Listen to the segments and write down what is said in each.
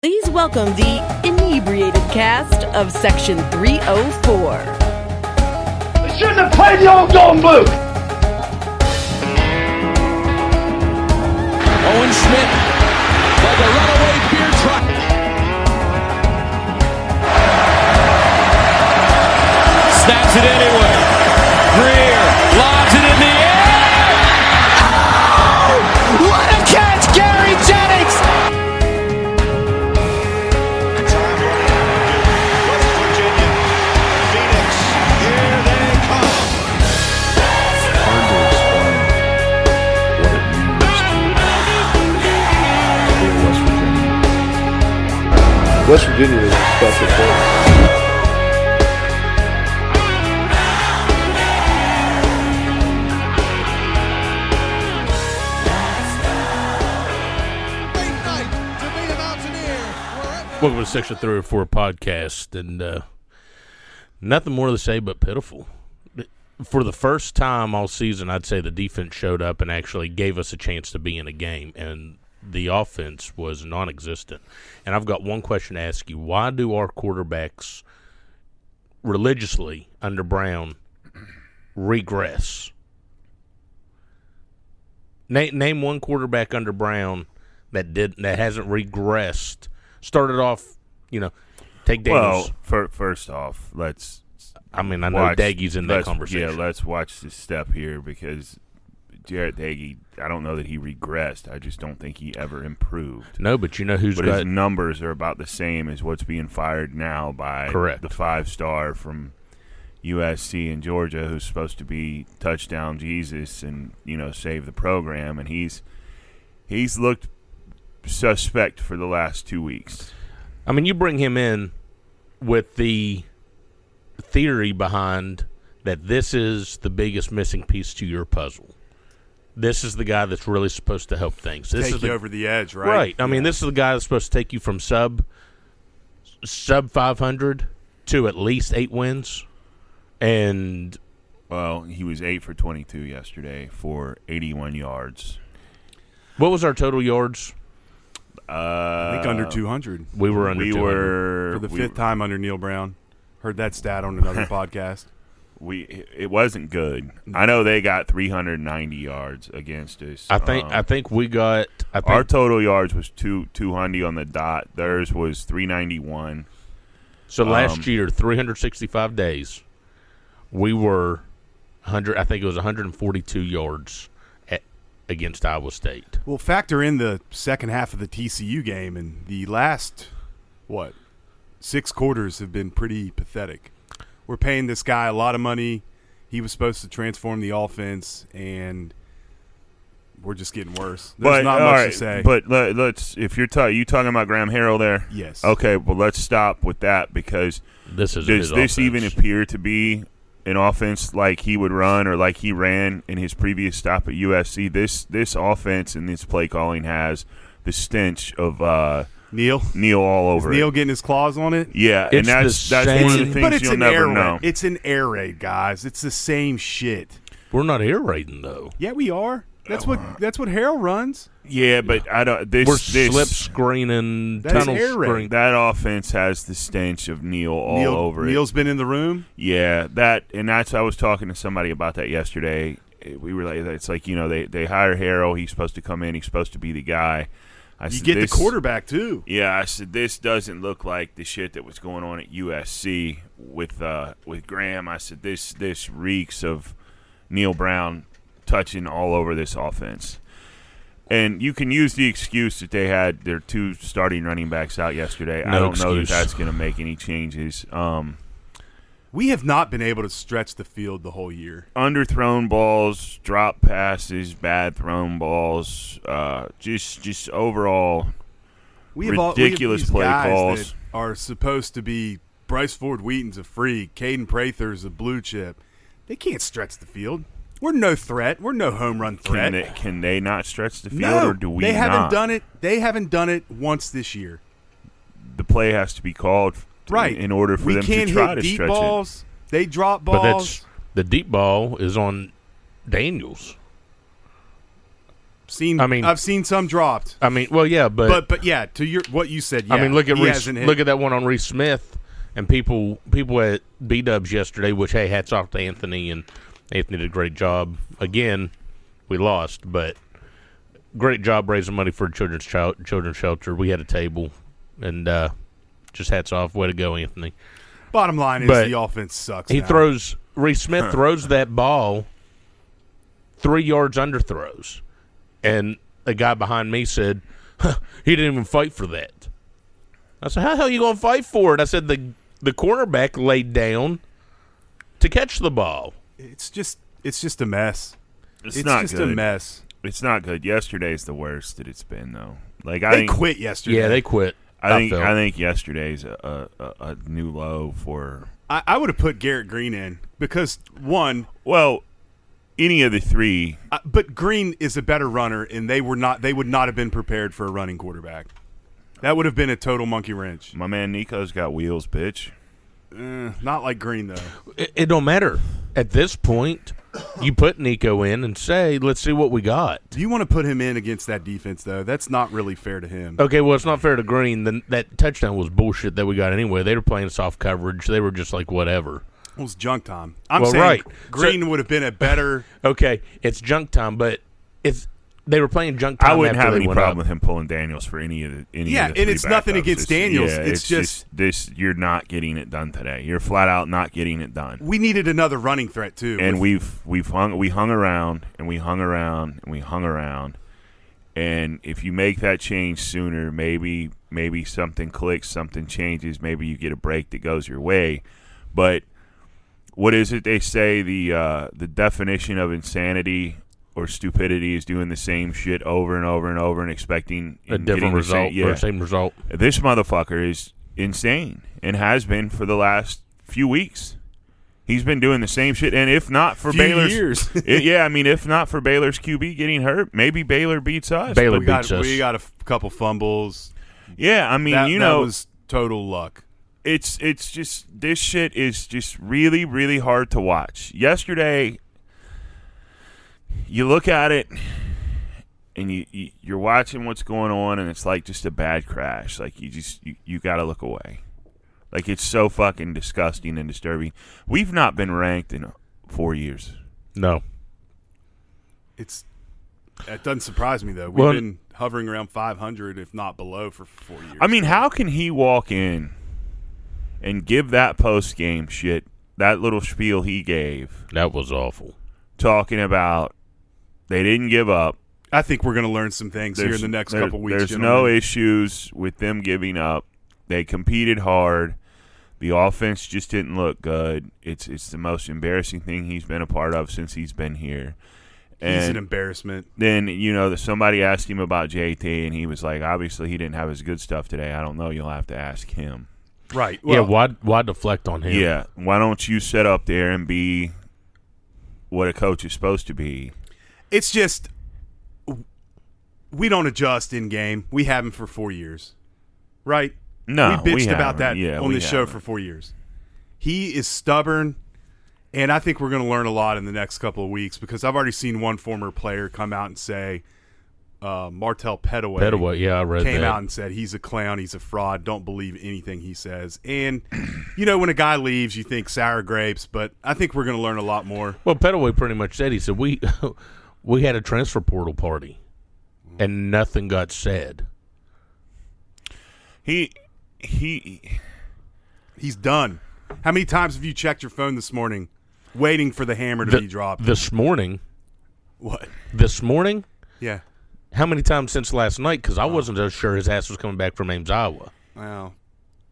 Please welcome the inebriated cast of Section 304. They shouldn't have played the old Golden Boot. Owen Schmidt, like a runaway beer truck. Snaps it anyway. West Virginia. Is a special place. Welcome to Section 304 podcast, and uh, nothing more to say but pitiful. For the first time all season, I'd say the defense showed up and actually gave us a chance to be in a game, and the offense was non existent. And I've got one question to ask you Why do our quarterbacks religiously under Brown regress? Name, name one quarterback under Brown that did that hasn't regressed. Started off, you know, take Daniels. Well, fir- first off, let's. I mean, I know watch, Doege's in that conversation. Yeah, let's watch this step here because Jarret Doege. I don't know that he regressed. I just don't think he ever improved. no, but you know who's But got his numbers are about the same as what's being fired now by Correct. the five star from USC and Georgia, who's supposed to be touchdown Jesus and you know save the program, and he's he's looked suspect for the last two weeks. I mean, you bring him in with the theory behind that this is the biggest missing piece to your puzzle. This is the guy that's really supposed to help things. This take is you over the edge, right? right. I mean, this is the guy that's supposed to take you from sub sub five hundred to at least eight wins, and Well, he was eight for twenty-two yesterday for eighty-one yards. what was our total yards? Uh, I think under 200 We were under we 200. were for the we- fifth time under Neal Brown. Heard that stat on another podcast. We it wasn't good. I know they got 390 yards against us. I think Um, I think we got I think our total yards was two 200 on the dot. Theirs was 391. So last Um, year, 365 days, we were 100. I think it was 142 yards at, against Iowa State. Well, factor in the second half of the TCU game, and the last what six quarters have been pretty pathetic. We're paying this guy a lot of money. He was supposed to transform the offense, and we're just getting worse. There's but not much right, to say. But let, us if you're ta- you talking about Graham Harrell there. yes, Okay, well let's stop with that because This is does this offense. even appear to be an offense like he would run or like he ran in his previous stop at USC? This this offense and this play calling has the stench of uh, Neal. Neal all Is over Neal it. getting his claws on it? Yeah, It's and that's the that's one of the things but it's you'll an never air know. raid. It's an air raid, guys. It's the same shit. We're not air raiding though. Yeah, we are. That's what that's what Harrell runs. yeah, but I don't. This We're this slip screening, That is tunnel air raid. screen. that offense has the stench of Neal all Neal, over it. Neal's been in the room. Yeah, that and that's I was talking to somebody about that yesterday. We were like, it's like you know they they hire Harrell. He's supposed to come in. He's supposed to be the guy. I You said, get the quarterback too. Yeah, I said this doesn't look like the shit that was going on at USC with uh, with Graham. I said this this reeks of Neal Brown touching all over this offense. And you can use the excuse that they had their two starting running backs out yesterday. I don't know that that's going to make any changes. Um, We have not been able to stretch the field the whole year. underthrown balls, drop passes, bad thrown balls, uh, just just overall We have all, we have Ridiculous play calls. that are supposed to be Bryce Ford Wheaton's a freak, Kaden Prather's a blue chip. They can't stretch the field. We're no threat. We're no home run threat. Can they, can they not stretch the field, no, or do we they haven't not? done it. They haven't done it once this year. The play has to be called Right. in order for we them can't to try hit to deep stretch balls. They drop balls. But that's the deep ball is on Daniels. seen. I mean- I've seen some dropped, I mean, well, yeah, but, but but yeah, to your what you said. Yeah, I mean, look at he Reese, hasn't hit- look at that one on Reese Smith, and people people at B Dubs yesterday. Which hey, hats off to Anthony, and Anthony did a great job. Again, we lost, but great job raising money for children's child children's shelter. We had a table, and uh, just hats off. Way to go, Anthony. Bottom line is but the offense sucks. He now. throws Reese Smith throws that ball three yards under throws, and a guy behind me said huh, he didn't even fight for that. I said, "How the hell you gonna fight for it?" I said, "the the cornerback laid down to catch the ball." It's just it's just a mess. It's, It's, not just good. a mess. It's not good. Yesterday's the worst that it's been though. Like I They think quit yesterday. Yeah, they quit. I think felt. I think yesterday's a, a, a, a new low for I, I would have put Garrett Green in because one, well any of the three. uh, but Green is a better runner, and they were not. They would not have been prepared for a running quarterback. That would have been a total monkey wrench. My man Nico's got wheels, bitch. Eh, not like Green though. it, it don't matter at this point. You put Nico in and say, "Let's see what we got." Do you want to put him in against that defense though? That's not really fair to him. Okay, well, it's not fair to Green. Then that touchdown was bullshit that we got anyway. They were playing soft coverage. They were just like whatever. It was junk time. I'm Well, saying right. Green would have been a better. Okay, it's junk time, but it's they were playing junk time. I wouldn't have any problem up. with him pulling Daniels for any of the any. Yeah, of the and it's nothing backups. against It's- Daniels. yeah, It's just- this. You're not getting it done today. You're flat out not getting it done. We needed another running threat too. and with- we've we've hung we hung around and we hung around and we hung around and if you make that change sooner maybe maybe something clicks something changes maybe you get a break that goes your way but what is it they say the uh, the definition of insanity or stupidity is doing the same shit over and over and over and expecting a and getting different the result same, yeah or same result. this motherfucker is insane and has been for the last few weeks. He's been doing the same shit, and if not for Few Baylor's, years. it- yeah, I mean, if not for Baylor's QB getting hurt, maybe Baylor beats us. Baylor we got beats us. we got a f- couple fumbles. Yeah, I mean, that, you that know, was total luck. it's it's just this shit is just really really hard to watch. Yesterday, you look at it and you, you you're watching what's going on, and it's like just a bad crash. Like you just you, you got to look away. Like it's so fucking disgusting and disturbing. We've not been ranked in four years. No, It's it doesn't surprise me though. We've Well- been hovering around 500, if not below, for four years. I mean, how can he walk in and give that post game shit, that little spiel he gave, that was awful. talking about they didn't give up. I think we're going to learn some things here in the next there- couple weeks. There's gentlemen. no issues with them giving up. They competed hard. The offense just didn't look good. It's it's the most embarrassing thing he's been a part of since he's been here. He's an embarrassment. then you know that somebody asked him about JT, and he was like, "Obviously, he didn't have his good stuff today. I don't know. You'll have to ask him." Right. yeah, why why deflect on him? Yeah. Why don't you sit up there and be what a coach is supposed to be? It's just we don't adjust in game. We haven't for four years, right? No, we we bitched about haven't. that Yeah, on we this show for four years. He is stubborn, and I think we're going to learn a lot in the next couple of weeks because I've already seen one former player come out and say uh, Martell Pettaway, Pettaway, yeah, I read came that. out and said he's a clown, he's a fraud. Don't believe anything he says. And you know, when a guy leaves, you think sour grapes, but I think we're going to learn a lot more. Well, Pettaway pretty much said he said we we had a transfer portal party, and nothing got said. He he He's done. How many times have you checked your phone this morning, waiting for the hammer to The- be dropped? this morning. what? This morning. Yeah. How many times since last night? Because I wasn't so sure his ass was coming back from Ames, Iowa. Well,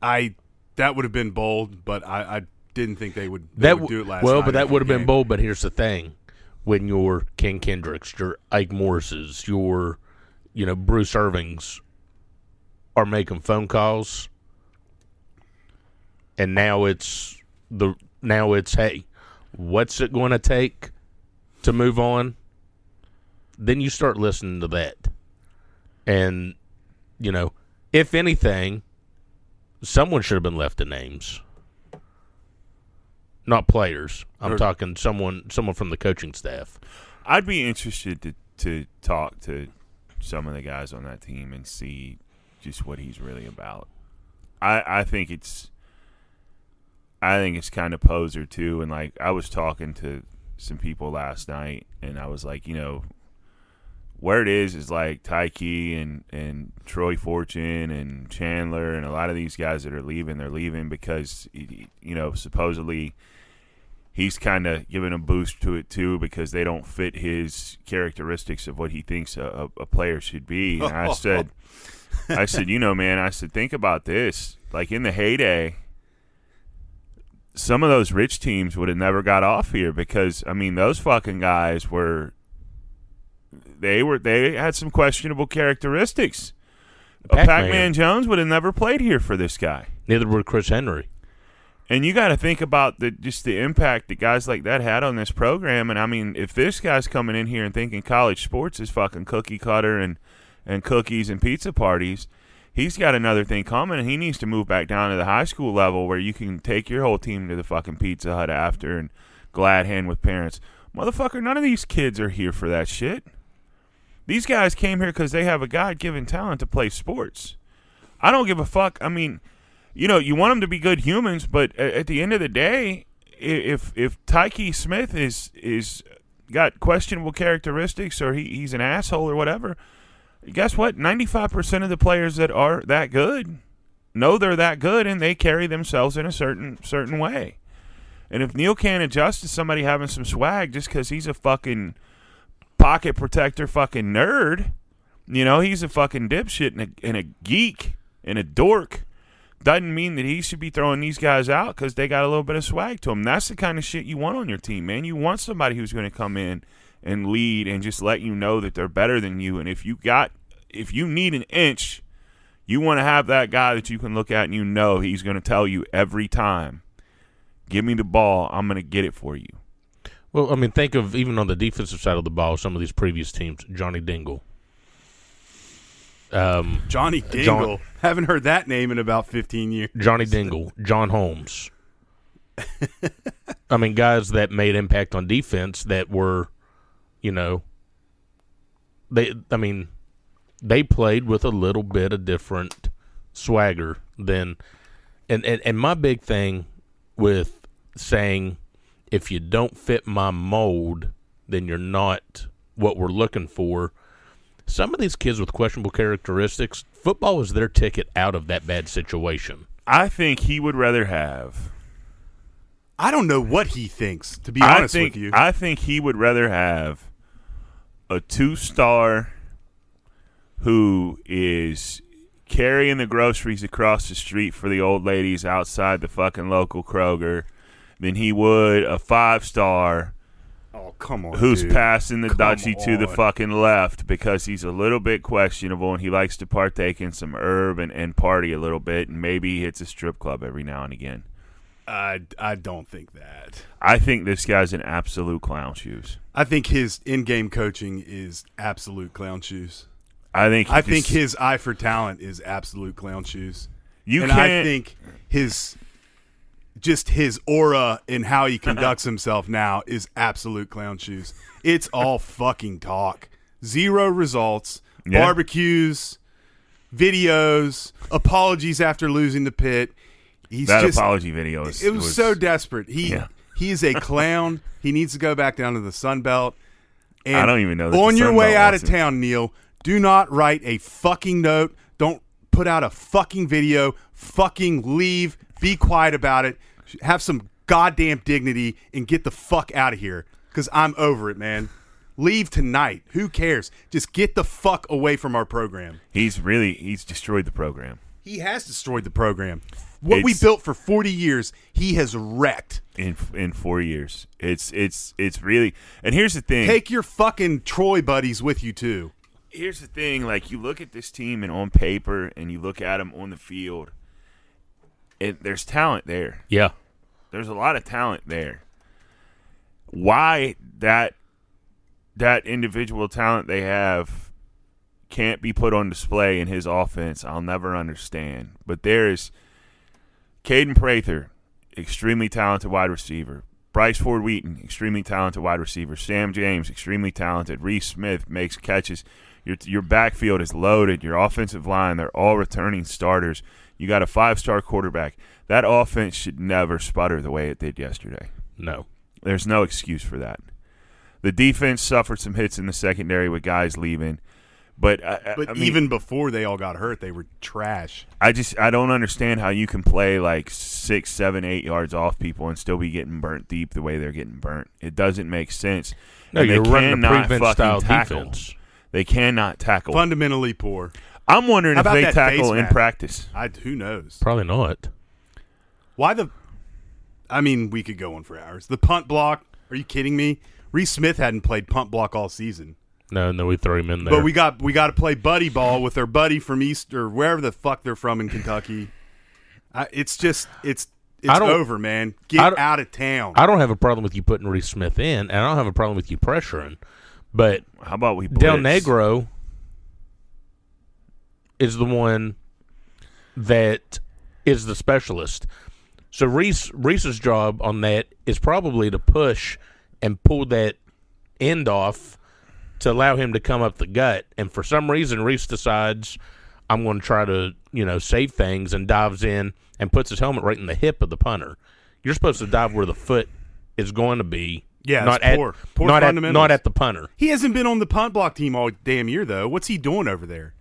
I that would have been bold, but I, I didn't think they would, they that would do it last well, but that would have been bold. But here's the thing: when your Ken Kendricks, your Ike Morrises, your you know Bruce Irvins are making phone calls, and now it's the now it's hey, what's it going to take to move on? Then you start listening to that, and you know, if anything, someone should have been left in names not players. I'm Or- talking someone someone from the coaching staff. I'd be interested to to talk to some of the guys on that team and see just what he's really about. I I think it's I think it's kind of poser too and like I was talking to some people last night and I was like, you know, where it is is like Tyke and and Troy Fortune and Chandler and a lot of these guys that are leaving, they're leaving because you know supposedly he's kind of giving a boost to it too because they don't fit his characteristics of what he thinks a, a player should be. And I said, I said, you know, man, I said, think about this. Like in the heyday, some of those rich teams would have never got off here because I mean those fucking guys were they were they had some questionable characteristics. Pac-Man. Pac-Man Jones would have never played here for this guy. Neither would Chris Henry. And you got to think about the just the impact that guys like that had on this program. And I mean, if this guy's coming in here and thinking college sports is fucking cookie cutter and and cookies and pizza parties, he's got another thing coming, and he needs to move back down to the high school level where you can take your whole team to the fucking Pizza Hut after and glad hand with parents. Motherfucker, none of these kids are here for that shit. These guys came here because they have a God given talent to play sports. I don't give a fuck. I mean, you know, you want them to be good humans, but at the end of the day, if if Tyke Smith is is got questionable characteristics or he, he's an asshole or whatever, guess what? Ninety five percent of the players that are that good know they're that good and they carry themselves in a certain certain way. And if Neal can't adjust to somebody having some swag just because he's a fucking pocket protector fucking nerd, you know, he's a fucking dipshit and a, and a geek and a dork, doesn't mean that he should be throwing these guys out because they got a little bit of swag to them. That's the kind of shit you want on your team, man. You want somebody who's going to come in and lead and just let you know that they're better than you. And if you got, if you need an inch, you want to have that guy that you can look at and you know he's going to tell you every time, give me the ball, I'm going to get it for you. Well, I mean, think of even on the defensive side of the ball, some of these previous teams. Johnny Dingle. Um, Johnny Dingle. Haven't heard that name in about 15 years. Johnny Dingle, John Holmes. I mean, guys that made impact on defense that were, you know, they. I mean, they played with a little bit of different swagger than, and and, and my big thing with saying if you don't fit my mold, then you're not what we're looking for. Some of these kids with questionable characteristics, football is their ticket out of that bad situation. I think he would rather have. I don't know what he thinks, to be I honest think with you. I think he would rather have a two star who is carrying the groceries across the street for the old ladies outside the fucking local Kroger than he would a five star oh, come on. who's dude. passing the dutchie to the fucking left because he's a little bit questionable and he likes to partake in some herb and, and party a little bit and maybe he hits a strip club every now and again. I, I don't think that. I think this guy's an absolute clown shoes. I think his in-game coaching is absolute clown shoes. I think I think his eye for talent is absolute clown shoes. you and can't I think his just his aura and how he conducts himself now is absolute clown shoes. It's all fucking talk. Zero results, Yeah. barbecues, videos, apologies after losing the pit. He's that just apology video was, it was, so desperate. He Yeah. he is a clown. he needs to go back down to the Sun Belt. And I don't even know On your Sun way Belt out of town, Neal, do not write a fucking note. Don't put out a fucking video. Fucking leave. Be quiet about it. Have some goddamn dignity and get the fuck out of here. Cause I'm over it, man. Leave tonight. Who cares? Just get the fuck away from our program. He's really he's destroyed the program He has destroyed the program. What we It's- built for 40 years, he has wrecked. in in four years. It's it's it's really and here's the thing. Take your fucking Troy buddies with you too. here's the thing. Like you look at this team and on paper, and you look at them on the field. It, there's talent there. Yeah. There's a lot of talent there. Why that that individual talent they have can't be put on display in his offense, I'll never understand. But there is Kaden Prather, extremely talented wide receiver. Bryce Ford Wheaton, extremely talented wide receiver. Sam James, extremely talented. Reese Smith makes catches. Your your backfield is loaded. Your offensive line, they're all returning starters. You got a five star quarterback. That offense should never sputter the way it did yesterday. No. There's no excuse for that. The defense suffered some hits in the secondary with guys leaving, but I, I- But I mean, even before they all got hurt, they were trash. I just I don't understand how you can play like six, seven, eight yards off people and still be getting burnt deep the way they're getting burnt. It doesn't make sense. No, And they you're running a cannot prevent fucking style tackle. defense. They cannot tackle. Fundamentally poor. I'm wondering How if about they that tackle face in mask? practice. I who knows Probably not. why the. I mean, we could go on for hours. The punt block. Are you kidding me? Reese Smith hadn't played punt block all season. No, no, we throw him in there. But we got we got to play buddy ball with their buddy from East or wherever the fuck they're from in Kentucky. I, it's just it's it's I don't- over, man. I Get don't- out of town. I don't have a problem with you putting Reese Smith in, and I don't have a problem with you pressuring. But How about we Del? Negro is the one that is the specialist. So Reese Reese's job on that is probably to push and pull that end off to allow him to come up the gut. And for some reason, Reese decides I'm going to try to you know save things and dives in and puts his helmet right in the hip of the punter. You're supposed to dive where the foot is going to be. Yeah, not at poor. Poor not at not at the punter. He hasn't been on the punt block team all damn year though. What's he doing over there?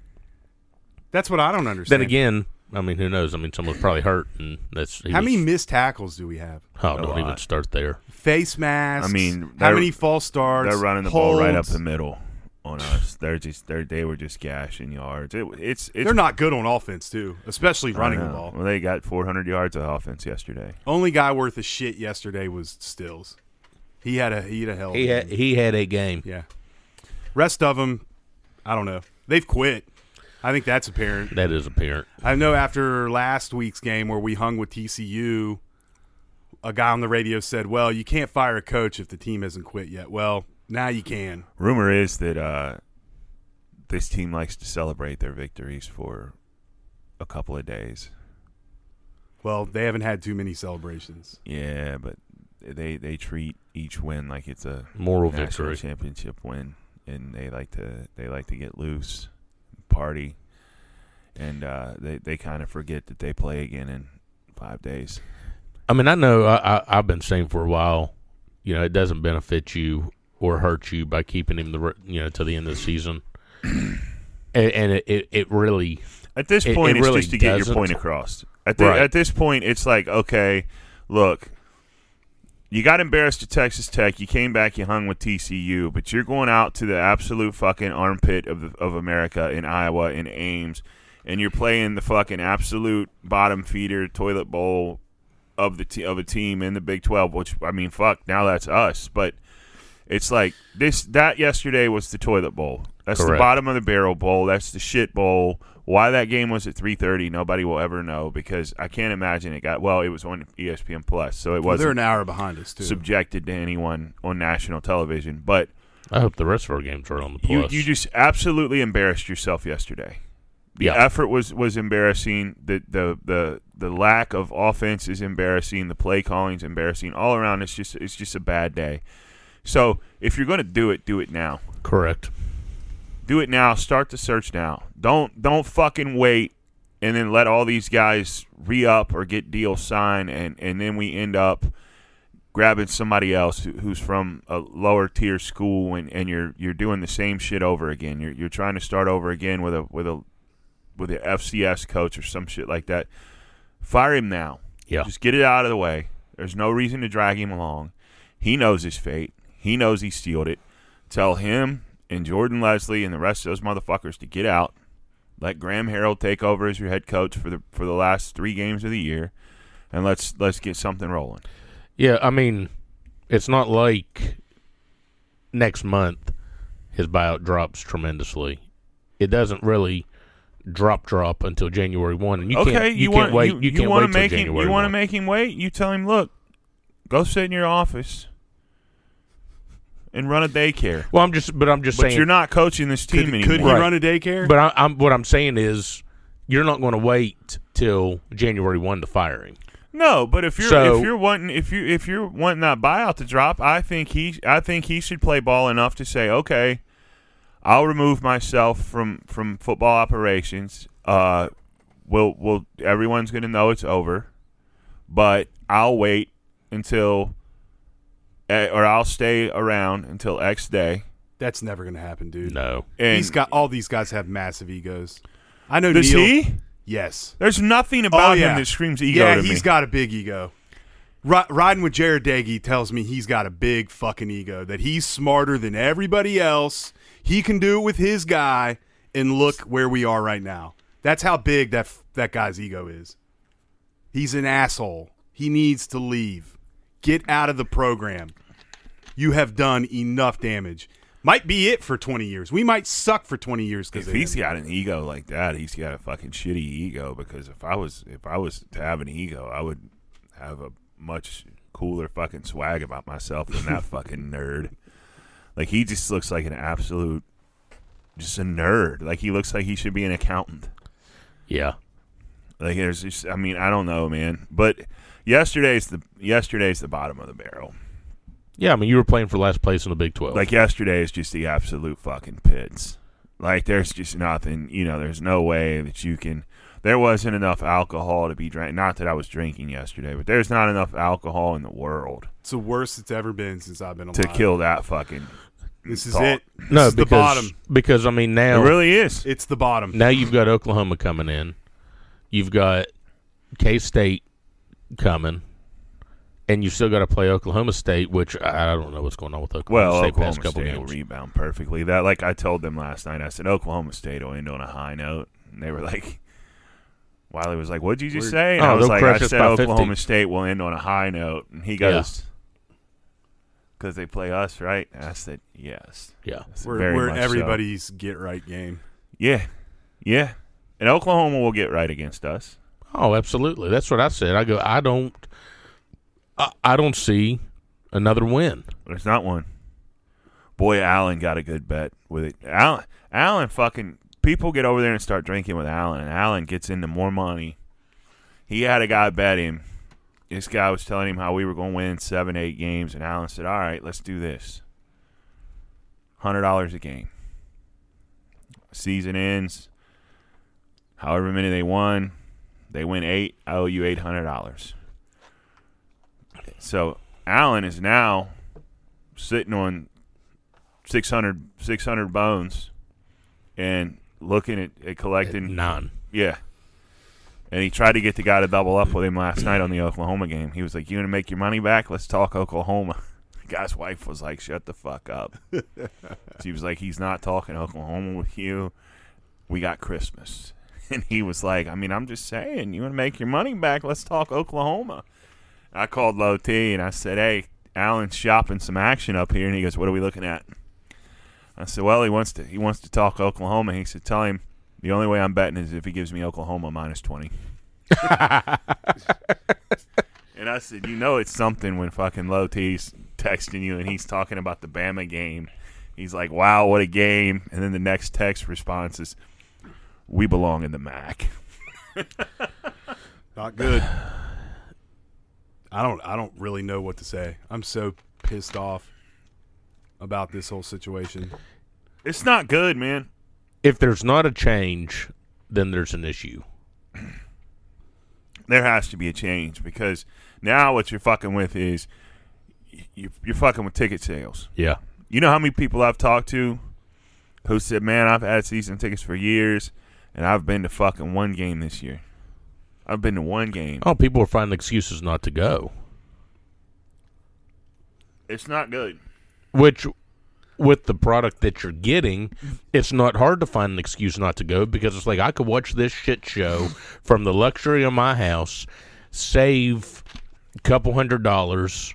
That's what I don't understand. Then again, I mean, who knows? I mean, someone's probably hurt, and that's he how was- many missed tackles do we have? Oh, A don't even lot. start there. Face masks. I mean, how they're- many false starts? They're running the ball right up holds? the middle on us. They're just they they were just gashing yards. It, it's it's They're not good on offense too, especially I running the know. ball. Well, they got 400 yards of offense yesterday. Only guy worth a shit yesterday was Stills. He had a he had a hell. of He a had game. he had a game. yeah. Rest of them, I don't know. They've quit. I think that's apparent. That is apparent. I know after last week's game where we hung with TCU, a guy on the radio said, "Well, you can't fire a coach if the team hasn't quit yet." Well, now you can. Rumor is that uh, this team likes to celebrate their victories for a couple of days. Well, they haven't had too many celebrations. Yeah, but they they treat each win like it's a Moral national victory. championship win, and they like to they like to get loose, party, and uh, they they kind of forget that they play again in five days. I mean, I know I, I, I've been saying for a while, you know, it doesn't benefit you or hurt you by keeping him the you know to the end of the season, and, and it, it it really At this point, it it's really just to get your doesn't. point across. At, the, Right. at this point, it's like, okay, look, you got embarrassed at Texas Tech. You came back, you hung with TCU, but you're going out to the absolute fucking armpit of, the, of America in Iowa, in Ames, and you're playing the fucking absolute bottom feeder toilet bowl of the t- of a team in the Big 12, which, I mean, fuck, now that's us. But it's like this that yesterday was the toilet bowl. That's the bottom of the barrel bowl. That's the shit bowl. Why that game was at 3:30, nobody will ever know because I can't imagine it got well. It was on ESPN Plus, so it Well, they're wasn't an hour behind us too. subjected to anyone on national television. But I hope the rest of our games are on the you plus. you just absolutely embarrassed yourself yesterday. The Yeah. effort was was embarrassing. The the the the lack of offense is embarrassing. The play calling is embarrassing. All around, it's just it's just a bad day. So if you're going to do it, do it now. correct. Do it now. Start the search now. Don't don't fucking wait and then let all these guys re up or get deals signed and and then we end up grabbing somebody else who, who's from a lower tier school and, and you're you're doing the same shit over again. You're you're trying to start over again with a with a with a FCS coach or some shit like that. Fire him now. Yeah. Just get it out of the way. There's no reason to drag him along. He knows his fate. He knows he sealed it. Tell him and Jordan Lesley and the rest of those motherfuckers to get out. Let Graham Harrell take over as your head coach for the for the last three games of the year, and let's let's get something rolling. Yeah, I mean, it's not like next month his buyout drops tremendously. It doesn't really drop drop until January one, and you okay, can't you, want can't wait you, you, can't wait till make him January. you want to make him wait. You tell him, look, go sit in your office and run a daycare. Well, I'm just, but I'm just But saying. you're not coaching this team Could, anymore. could he Right. run a daycare? But I, I'm what I'm saying is, you're not going to wait till January one to fire him. No, but if you're So- if you're wanting if you if you're wanting that buyout to drop, I think he I think he should play ball enough to say, okay, I'll remove myself from from football operations. Uh, we'll we'll everyone's gonna know it's over, but I'll wait until, Eh, or I'll stay around until X day. That's never going to happen, dude. No. And These got all these guys have massive egos. I know does Neal. he? Yes. There's nothing about oh, yeah. him that screams ego Yeah, to he's me. got a big ego. Ri- riding with Jarret Doege tells me he's got a big fucking ego. That he's smarter than everybody else. He can do it with his guy, and look where we are right now. That's how big that f- that guy's ego is. He's an asshole. He needs to leave. Get out of the program. You have done enough damage. Might be it for 20 years. We might suck for 20 years because if he's got an ego like that, he's got a fucking shitty ego. Because if I was if I was to have an ego, I would have a much cooler fucking swag about myself than that fucking nerd. Like he just looks like an absolute, just a nerd. Like he looks like he should be an accountant. Yeah. Like there's just, I mean, I don't know, man. But yesterday's the yesterday's the bottom of the barrel. Yeah, I mean, you were playing for last place in the Big 12. Like yesterday is just the absolute fucking pits. Like there's just nothing, you know, there's no way that you can there wasn't enough alcohol to be drank. Not that I was drinking yesterday, but there's not enough alcohol in the world It's the worst it's ever been since I've been alive. to kill that fucking This is thought. it. This no, is the bottom. Because, I mean, now It really is. It's the bottom. now you've got Oklahoma coming in. You've got K State coming. And you still got to play Oklahoma State, which I I don't know what's going on with Oklahoma Well, State Oklahoma past couple State will rebound perfectly. That, like I told them last night, I said Oklahoma State will end on a high note, and they were like, Wiley was like, "What'd you just say?" And Oh, I was they'll like, "I said Oklahoma 50. State will end on a high note," and he goes, "Because they play us, right?" And I said, "Yes." yeah. Said, We're, "Very we're much so." everybody's get right game. Yeah, yeah. And Oklahoma will get right against us. Oh, absolutely. That's what I said. I go. I don't. I, I don't see another win. There's not one. Boy, Allen got a good bet with it. Allen, Allen, fucking people get over there and start drinking with Allen, and Allen gets into more money. He had a guy bet him. This guy was telling him how we were going to win seven, eight games, and Allen said, "All right, let's do this. Hundred dollars a game. Season ends. However many they won, they win eight. I owe you eight hundred dollars." So Allen is now sitting on 600, 600 bones and looking at, at collecting. None. Yeah. And he tried to get the guy to double up with him last night on the Oklahoma game. He was like, You to make your money back? Let's talk Oklahoma. The guy's wife was like, Shut the fuck up. she was like, He's not talking Oklahoma with you. We got Christmas. And he was like, I mean, I'm just saying, you want to make your money back? Let's talk Oklahoma. I called Low T and I said, Hey, Alan's shopping some action up here. And he goes, What are we looking at? I said, Well, he wants to he wants to talk Oklahoma. He said, Tell him the only way I'm betting is if he gives me Oklahoma minus twenty. and I said, You know it's something when fucking Low T's texting you and he's talking about the Bama game. He's like, Wow, what a game and then the next text response is We belong in the MAC. Not good. I don't. I don't really know what to say. I'm so pissed off about this whole situation. It's not good, man. If there's not a change, then there's an issue. there has to be a change because now what you're fucking with is you, you're fucking with ticket sales. Yeah. You know how many people I've talked to who said, "Man, I've had season tickets for years, and I've been to fucking one game this year. I've been to one game. Oh, people are finding excuses not to go. It's not good. Which, with the product that you're getting, it's not hard to find an excuse not to go because it's like I could watch this shit show from the luxury of my house, save a couple hundred dollars,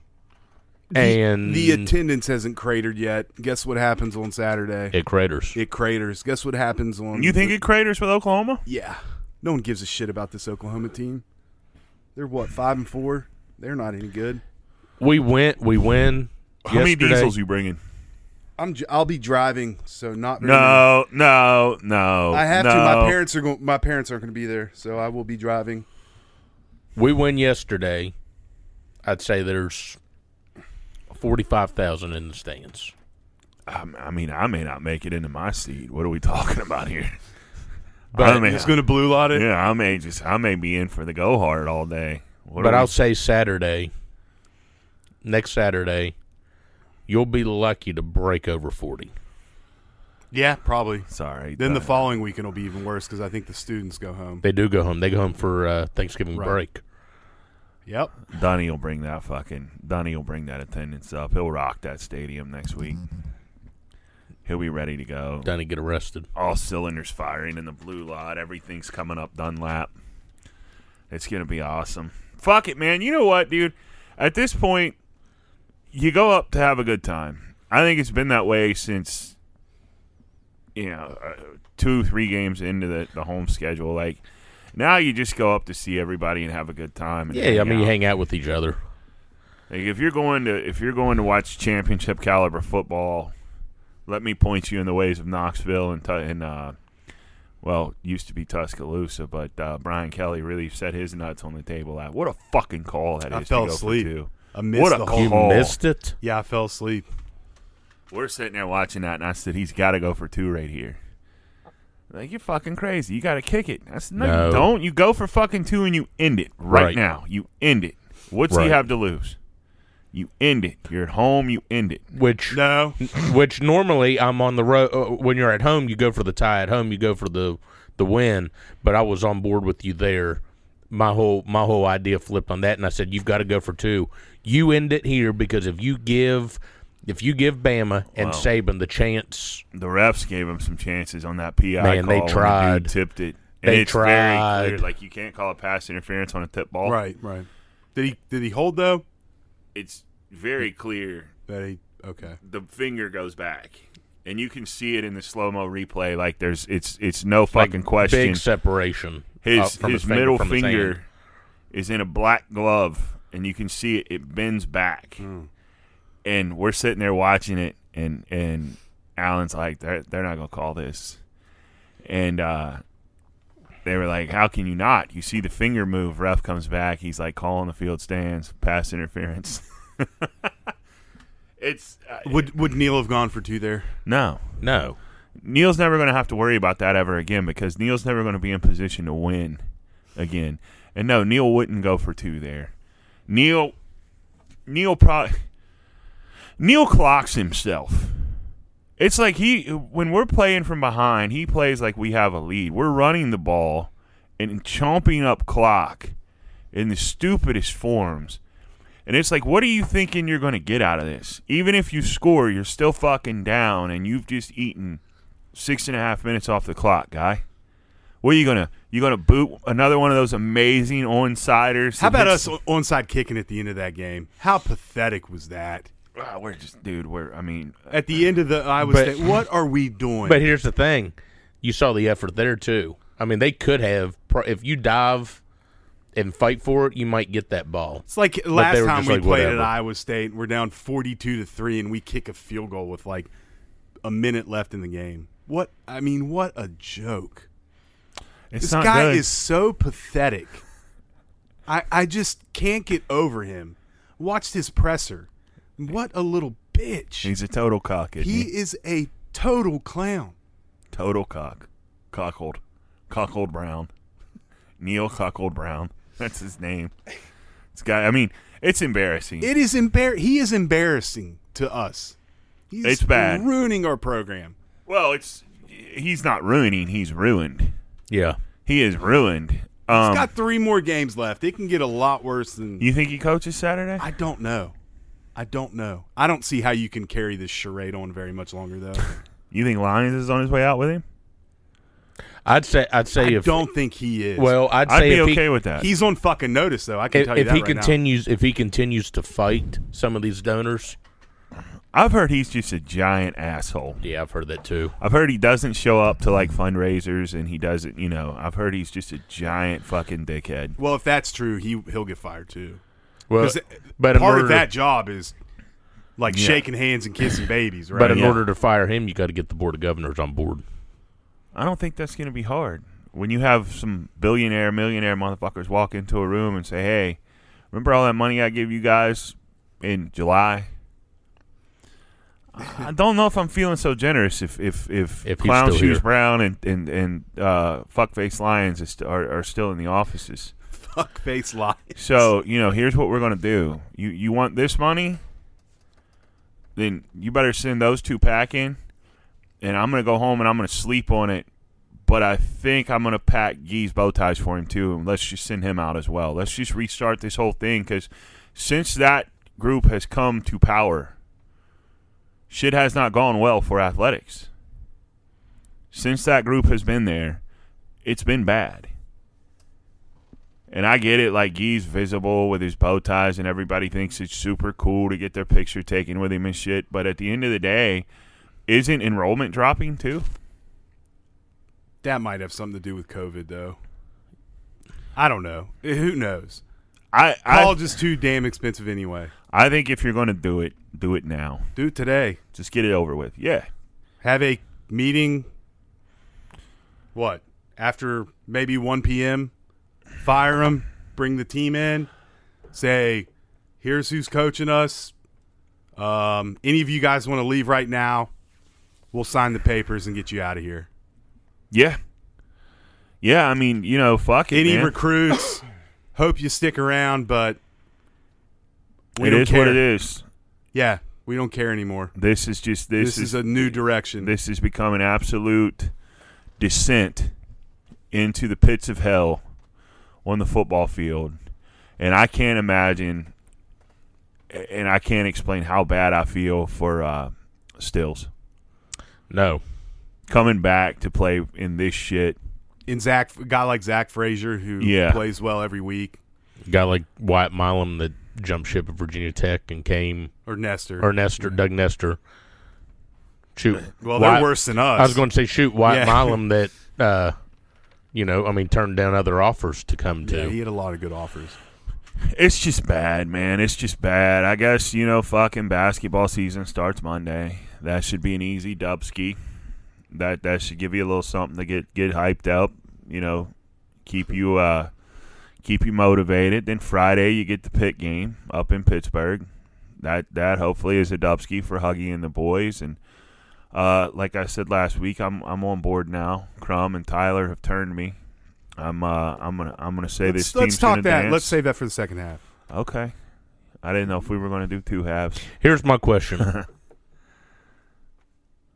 and The attendance hasn't cratered yet. Guess what happens on Saturday? it craters. It craters. Guess what happens on? You think it craters with Oklahoma? Yeah. No one gives a shit about this Oklahoma team. They're what five and four. They're not any good. we went, we win. How many yesterday. diesels you bringing? I'm. j- I'll be driving, so not very No, no, no. I have no. to. My parents are going. My parents aren't going to be there, so I will be driving. we win yesterday, I'd say there's forty-five thousand in the stands. Um, I mean, I may not make it into my seat. What are we talking about here? But I may, He's going to blue light it. yeah, I may just, I may be in for the go hard all day. What but I'll we- say Saturday, next Saturday, you'll be lucky to break over forty. Yeah, probably. sorry. Then the following weekend will be even worse because I think the students go home. They do go home. They go home for uh, Thanksgiving Right. break. Yep. Donnie will bring that fucking Donnie will bring that attendance up. He'll rock that stadium next week. He'll be ready to go. Done to get arrested. All cylinders firing in the blue lot. Everything's coming up Dunlap. It's gonna be awesome. Fuck it, man. You know what, dude? At this point, you go up to have a good time. I think it's been that way since you know uh, two, three games into the the home schedule. Like now, you just go up to see everybody and have a good time. And Yeah, I hang mean, you out. hang out with each other. Like if you're going to if you're going to watch championship caliber football, let me point you in the ways of Knoxville and and uh, well, used to be Tuscaloosa, but uh, Brian Kelly really set his nuts on the table. At what a fucking call that is I to fell go asleep. for two. I missed What a the call. You missed it. Yeah, I fell asleep. We're sitting there watching that, and I said he's got to go for two right here. Like you're fucking crazy. You got to kick it. I said no, No. you don't. You go for fucking two and you end it right, Right. now. You end it. What's he Right. have to lose? You end it. You're at home. You end it. Which No. which normally I'm on the road. Uh, when you're at home, you go for the tie. At home, you go for the the win. But I was on board with you there. My whole my whole idea flipped on that, and I said you've got to go for two. You end it here because if you give if you give Bama and Wow. Saban the chance, the refs gave him some chances on that PI Man, call they when the tried. tipped it. And They it's very tried. clear, like you can't call a pass interference on a tip ball. Right. Right. Did he? Did he hold though? It's very clear. That he. Okay. The finger goes back, and you can see it in the slow mo replay. Like there's, it's it's no like fucking question. big separation. his uh, from his, his finger middle from his finger is in a black glove, and you can see it. It bends back, and we're sitting there watching it, and and Allen's like, they're they're not gonna call this, and uh, they were like, how can you not? You see the finger move. Ref comes back. He's like calling the field stands, pass interference. it's uh, Would Would Neal have gone for two there? no. No, Neal's never going to have to worry about that ever again because Neal's never going to be in position to win again. And no, Neal wouldn't go for two there. Neal, Neal probably, Neal clocks himself. It's like he when we're playing from behind, he plays like we have a lead. We're running the ball and chomping up clock in the stupidest forms. And it's like, what are you thinking you're going to get out of this? Even if you score, you're still fucking down, and you've just eaten six and a half minutes off the clock, guy. What are you gonna? You gonna boot another one of those amazing onsiders? How about us onside kicking at the end of that game? How pathetic was that? Ah, we're just, dude. We're. I mean, At the end of the Iowa But- State, what are we doing? but here's the thing: you saw the effort there too. I mean, they could have pro- if you dive and fight for it, you might get that ball. it's like last were time just we like, played at. Iowa State. We're down forty-two to three, and we kick a field goal with like a minute left in the game. What? I mean, what a joke! it's this not guy good. is so pathetic. I I just can't get over him. Watched his presser. What a little bitch. He's a total cock. Isn't he he, is a total clown. total cock. Cockhold. Cockhold Brown. Neal Cockhold Brown. That's his name. This guy. I mean, it's embarrassing. It is embar- He is embarrassing to us. He's It's bad. ruining our program. well, it's. He's not ruining. He's ruined. Yeah, He is ruined. Um, He's got three more games left. It can get a lot worse than. you think he coaches Saturday? I don't know. I don't know. I don't see how you can carry this charade on very much longer, though. You think Lyons is on his way out with him? I'd say I'd say I if don't think he is. well, I'd I'd say be if okay he, with that. he's on fucking notice, though. I can if, tell you if that he right continues if he continues to fight some of these donors. I've heard he's just a giant asshole. Yeah, I've heard that too. I've heard he doesn't show up to like fundraisers and he doesn't, you know, I've heard he's just a giant fucking dickhead. Well, if that's true, he he'll get fired too. Well, 'Cause but part order of to- that job is like Yeah. shaking hands and kissing babies, right? But in Yeah. order to fire him, you got to get the board of governors on board. I don't think that's going to be hard. when you have some billionaire, millionaire motherfuckers walk into a room and say, "Hey, remember all that money I gave you guys in July?" I don't know if I'm feeling so generous if if if, If Clown Shoes here. Brown and and and uh, Fuckface Lyons is st- are, are still in the offices. Fuck face lie. So you know, here's what we're gonna do. You you want this money? Then you better send those two packing, and I'm gonna go home and I'm gonna sleep on it. But I think I'm gonna pack Gee's bow ties for him too, and let's just send him out as well. Let's just restart this whole thing because since that group has come to power, shit has not gone well for athletics. Since that group has been there, it's been bad. And I get it, like he's visible with his bow ties, and everybody thinks it's super cool to get their picture taken with him and shit. But at the end of the day, isn't enrollment dropping too? That might have something to do with COVID, though. I don't know. Eh, Who knows? I I, College is too damn expensive anyway. I think if you're going to do it, do it now. Do it today. Just get it over with. Yeah, Have a meeting. What? After maybe 1 p.m., fire them, bring the team in, say, here's who's coaching us. Um, any of you guys want to leave right now? We'll sign the papers and get you out of here. yeah, yeah. I mean, you know, fuck it, Any man. recruits, hope you stick around, but we it don't is care. what it is. Yeah, we don't care anymore. This is just this, This, is, a new direction. this has become an absolute descent into the pits of hell on the football field. And I can't imagine and I can't explain how bad I feel for uh, Stills No. coming back to play in this shit. in Zach, a guy like Zach Frazier who Yeah. plays well every week, A guy like Wyatt Milum that jumped ship at Virginia Tech and came, or Nester. or Nester, Doug Nester. Shoot. well, they're worse than us. I was going to say shoot Wyatt Yeah. Milum that, uh, you know, I mean, turned down other offers to come Yeah, to. he had a lot of good offers. It's just bad, man. It's just bad. I guess, you know, fucking basketball season starts Monday. That should be an easy dub ski. That that should give you a little something to get get hyped up, you know, keep you uh keep you motivated. Then Friday you get the pit game up in Pittsburgh. That that hopefully is a dubski for Huggy and the boys and uh, like I said last week, I'm I'm on board now. Crum and Tyler have turned me. I'm uh I'm gonna I'm gonna say this Let's, let's talk that. dance. Let's save that for the second half. Okay. I didn't know if we were going to do two halves. Here's my question.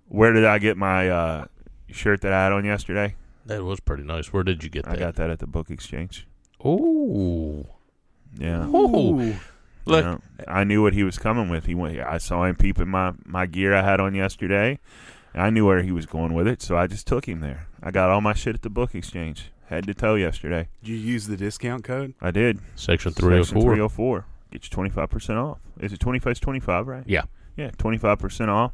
Where did I get my uh, shirt that I had on yesterday? that was pretty nice. Where did you get that? I got that at the book exchange. Ooh. Yeah. Ooh. Look, Yeah. I knew what he was coming with. He went. I saw him peeping my my gear I had on yesterday. I knew where he was going with it, so I just took him there. I got all my shit at the book exchange, head to toe yesterday. Did you use the discount code? I did. Section three hundred four. Section 304. 304. Get you twenty five percent off. Is it twenty five? It's twenty five, right? Yeah. Yeah, twenty five percent off.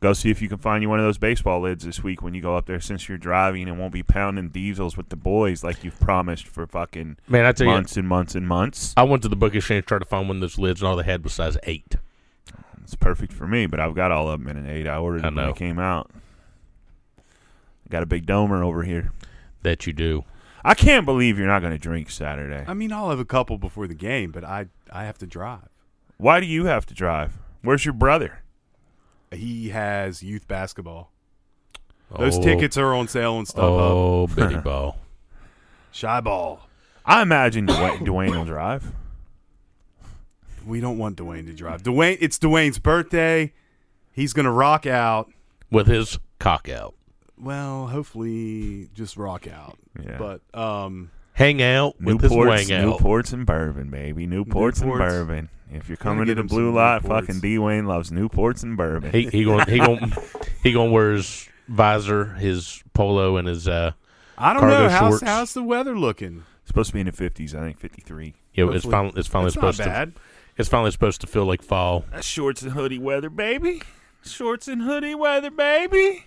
Go see if you can find you one of those baseball lids this week when you go up there since you're driving and won't be pounding diesels with the boys like you've promised for fucking Man, I tell you, months and months and months. I went to the book exchange trying to find one of those lids, and all they had was size 8. It's perfect for me, but I've got all of them in an eight. I ordered I them when they came out. I got a big domer over here. That you do. I can't believe you're not going to drink Saturday. I mean, I'll have a couple before the game, but I I have to drive. Why do you have to drive? Where's your brother? He has youth basketball. Those Oh, tickets are on sale and stuff. Oh, bitty ball. Shy ball. I imagine Dwayne, Dwayne will drive. We don't want Dwayne to drive. Dwayne, it's Dwayne's birthday. He's gonna rock out. With his cock out. Well, hopefully, just rock out. Yeah. But um, Hang out with his Newports, wang out. Newports and bourbon, baby. Newports, and Newports. bourbon. If you're coming to get the him blue some lot, Newports. fucking D Wayne loves Newports and bourbon. He he going he going he going to wear his visor, his polo, and his uh. I don't Cargo know how's shorts. how's the weather looking. It's supposed to be in the 50s, I think 53. You know, it's Hopefully- finally it's finally That's not supposed bad. to it's finally supposed to feel like fall. That's shorts and hoodie weather, baby. Shorts and hoodie weather, baby.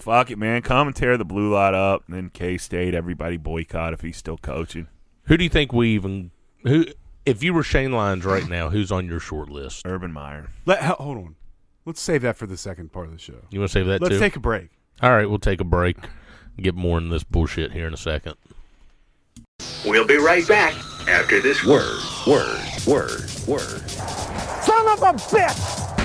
Fuck it, man. Come and tear the blue lot up. And then K State, everybody boycott if he's still coaching. Who do you think we even who? If you were Shane Lyons right now, who's on your short list? Urban Meyer. Let hold on. Let's save that for the second part of the show. You want to save that? Let's too? take a break. All right, we'll take a break. Get more in this bullshit here in a second. We'll be right back after this word, word, word, word. Son of a bitch!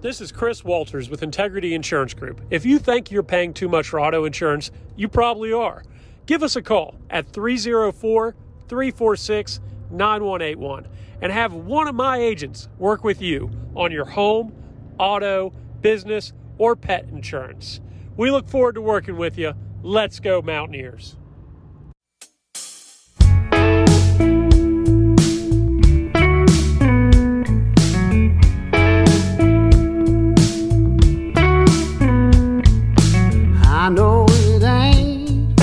This is Chris Walters with Integrity Insurance Group. If you think you're paying too much for auto insurance, you probably are. Give us a call at 304 346 9181 and have one of my agents work with you on your home, auto, business, or pet insurance. We look forward to working with you. Let's go, Mountaineers. I know it ain't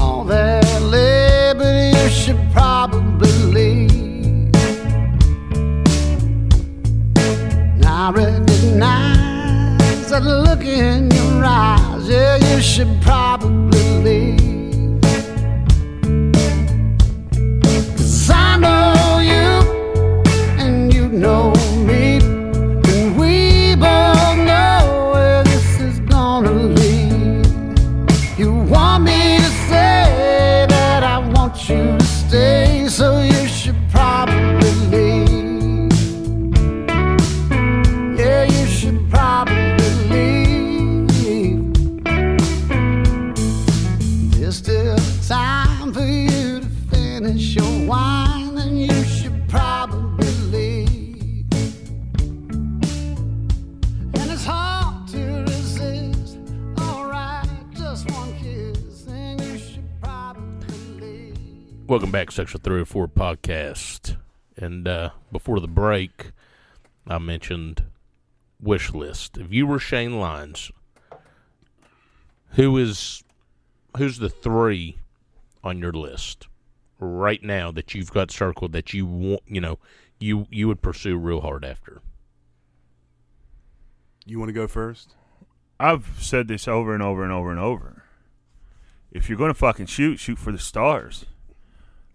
all that liberty you should probably leave. I recognize that look in your eyes, yeah, you should probably Welcome back, Section 304 podcast. And uh, before the break, I mentioned wish list. If you were Shane Lyons, who is who's the three on your list right now that you've got circled that you want you know you you would pursue real hard after? You want to go first? I've said this over and over and over and over. If you're going to fucking shoot, shoot for the stars.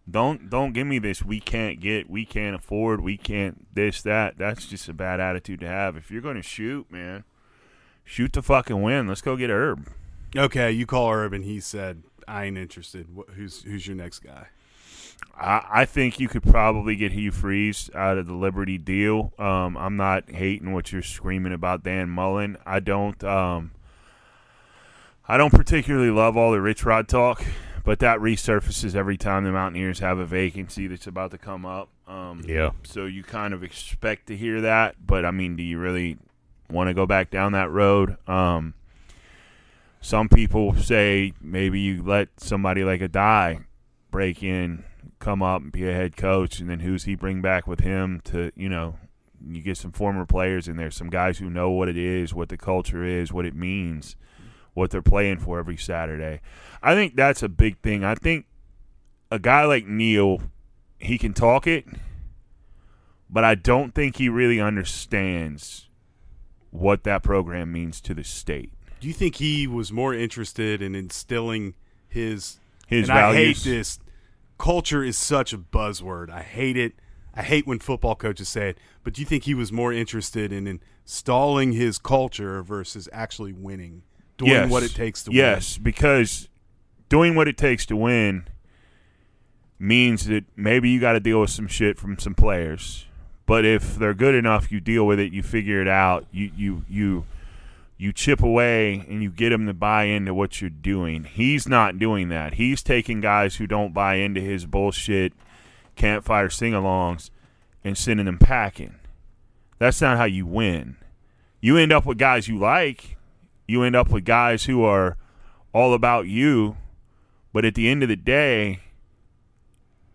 Don't don't give me this we can't get, we can't afford, we can't this that. That's just a bad attitude to have. If you're going to shoot, man, shoot to fucking win. Let's go get Herb. Okay, you call Herb, and he said, "I ain't interested." Who's who's your next guy? I, I think you could probably get Hugh Freeze out of the Liberty deal. Um, I'm not hating what you're screaming about Dan Mullen. I don't. Um, I don't particularly love all the Rich Rod talk, but that resurfaces every time the Mountaineers have a vacancy that's about to come up. Um, Yeah. So you kind of expect to hear that, but I mean, do you really want to go back down that road? Um, some people say maybe you let somebody like Addae break in, come up and be a head coach, and then who's he bring back with him to, you know, you get some former players in there, some guys who know what it is, what the culture is, what it means, what they're playing for every Saturday. I think that's a big thing. I think a guy like Neal, he can talk it, but I don't think he really understands what that program means to the state. Do you think he was more interested in instilling his His and I hate this. Culture is such a buzzword. I hate it. I hate when football coaches say it. But do you think he was more interested in installing his culture versus actually winning, doing Yes. what it takes to win. yes, because doing what it takes to win means that maybe you got to deal with some shit from some players. But if they're good enough, you deal with it. You figure it out. You you you you chip away and you get them to buy into what you're doing. He's not doing that. He's taking guys who don't buy into his bullshit campfire sing-alongs and sending them packing. That's not how you win. You end up with guys you like. You end up with guys who are all about you, but at the end of the day,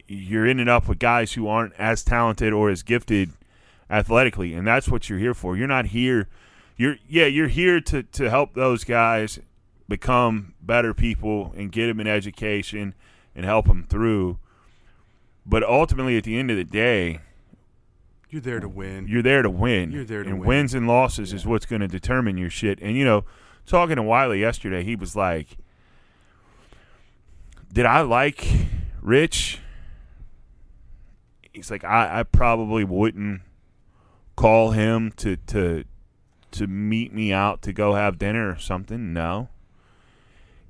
you're ending up with guys who aren't as talented or as gifted athletically, and that's what you're here for. You're not here. You're yeah, you're here to to help those guys become better people and get them an education and help them through. But ultimately, at the end of the day, You're there to win. you're there to win. You're there to and win. wins and losses is what's going to determine your shit. And you know, talking to Wiley yesterday, he was like, "Did I like Rich?" He's like, "I, I probably wouldn't call him to to to meet me out to go have dinner or something. No."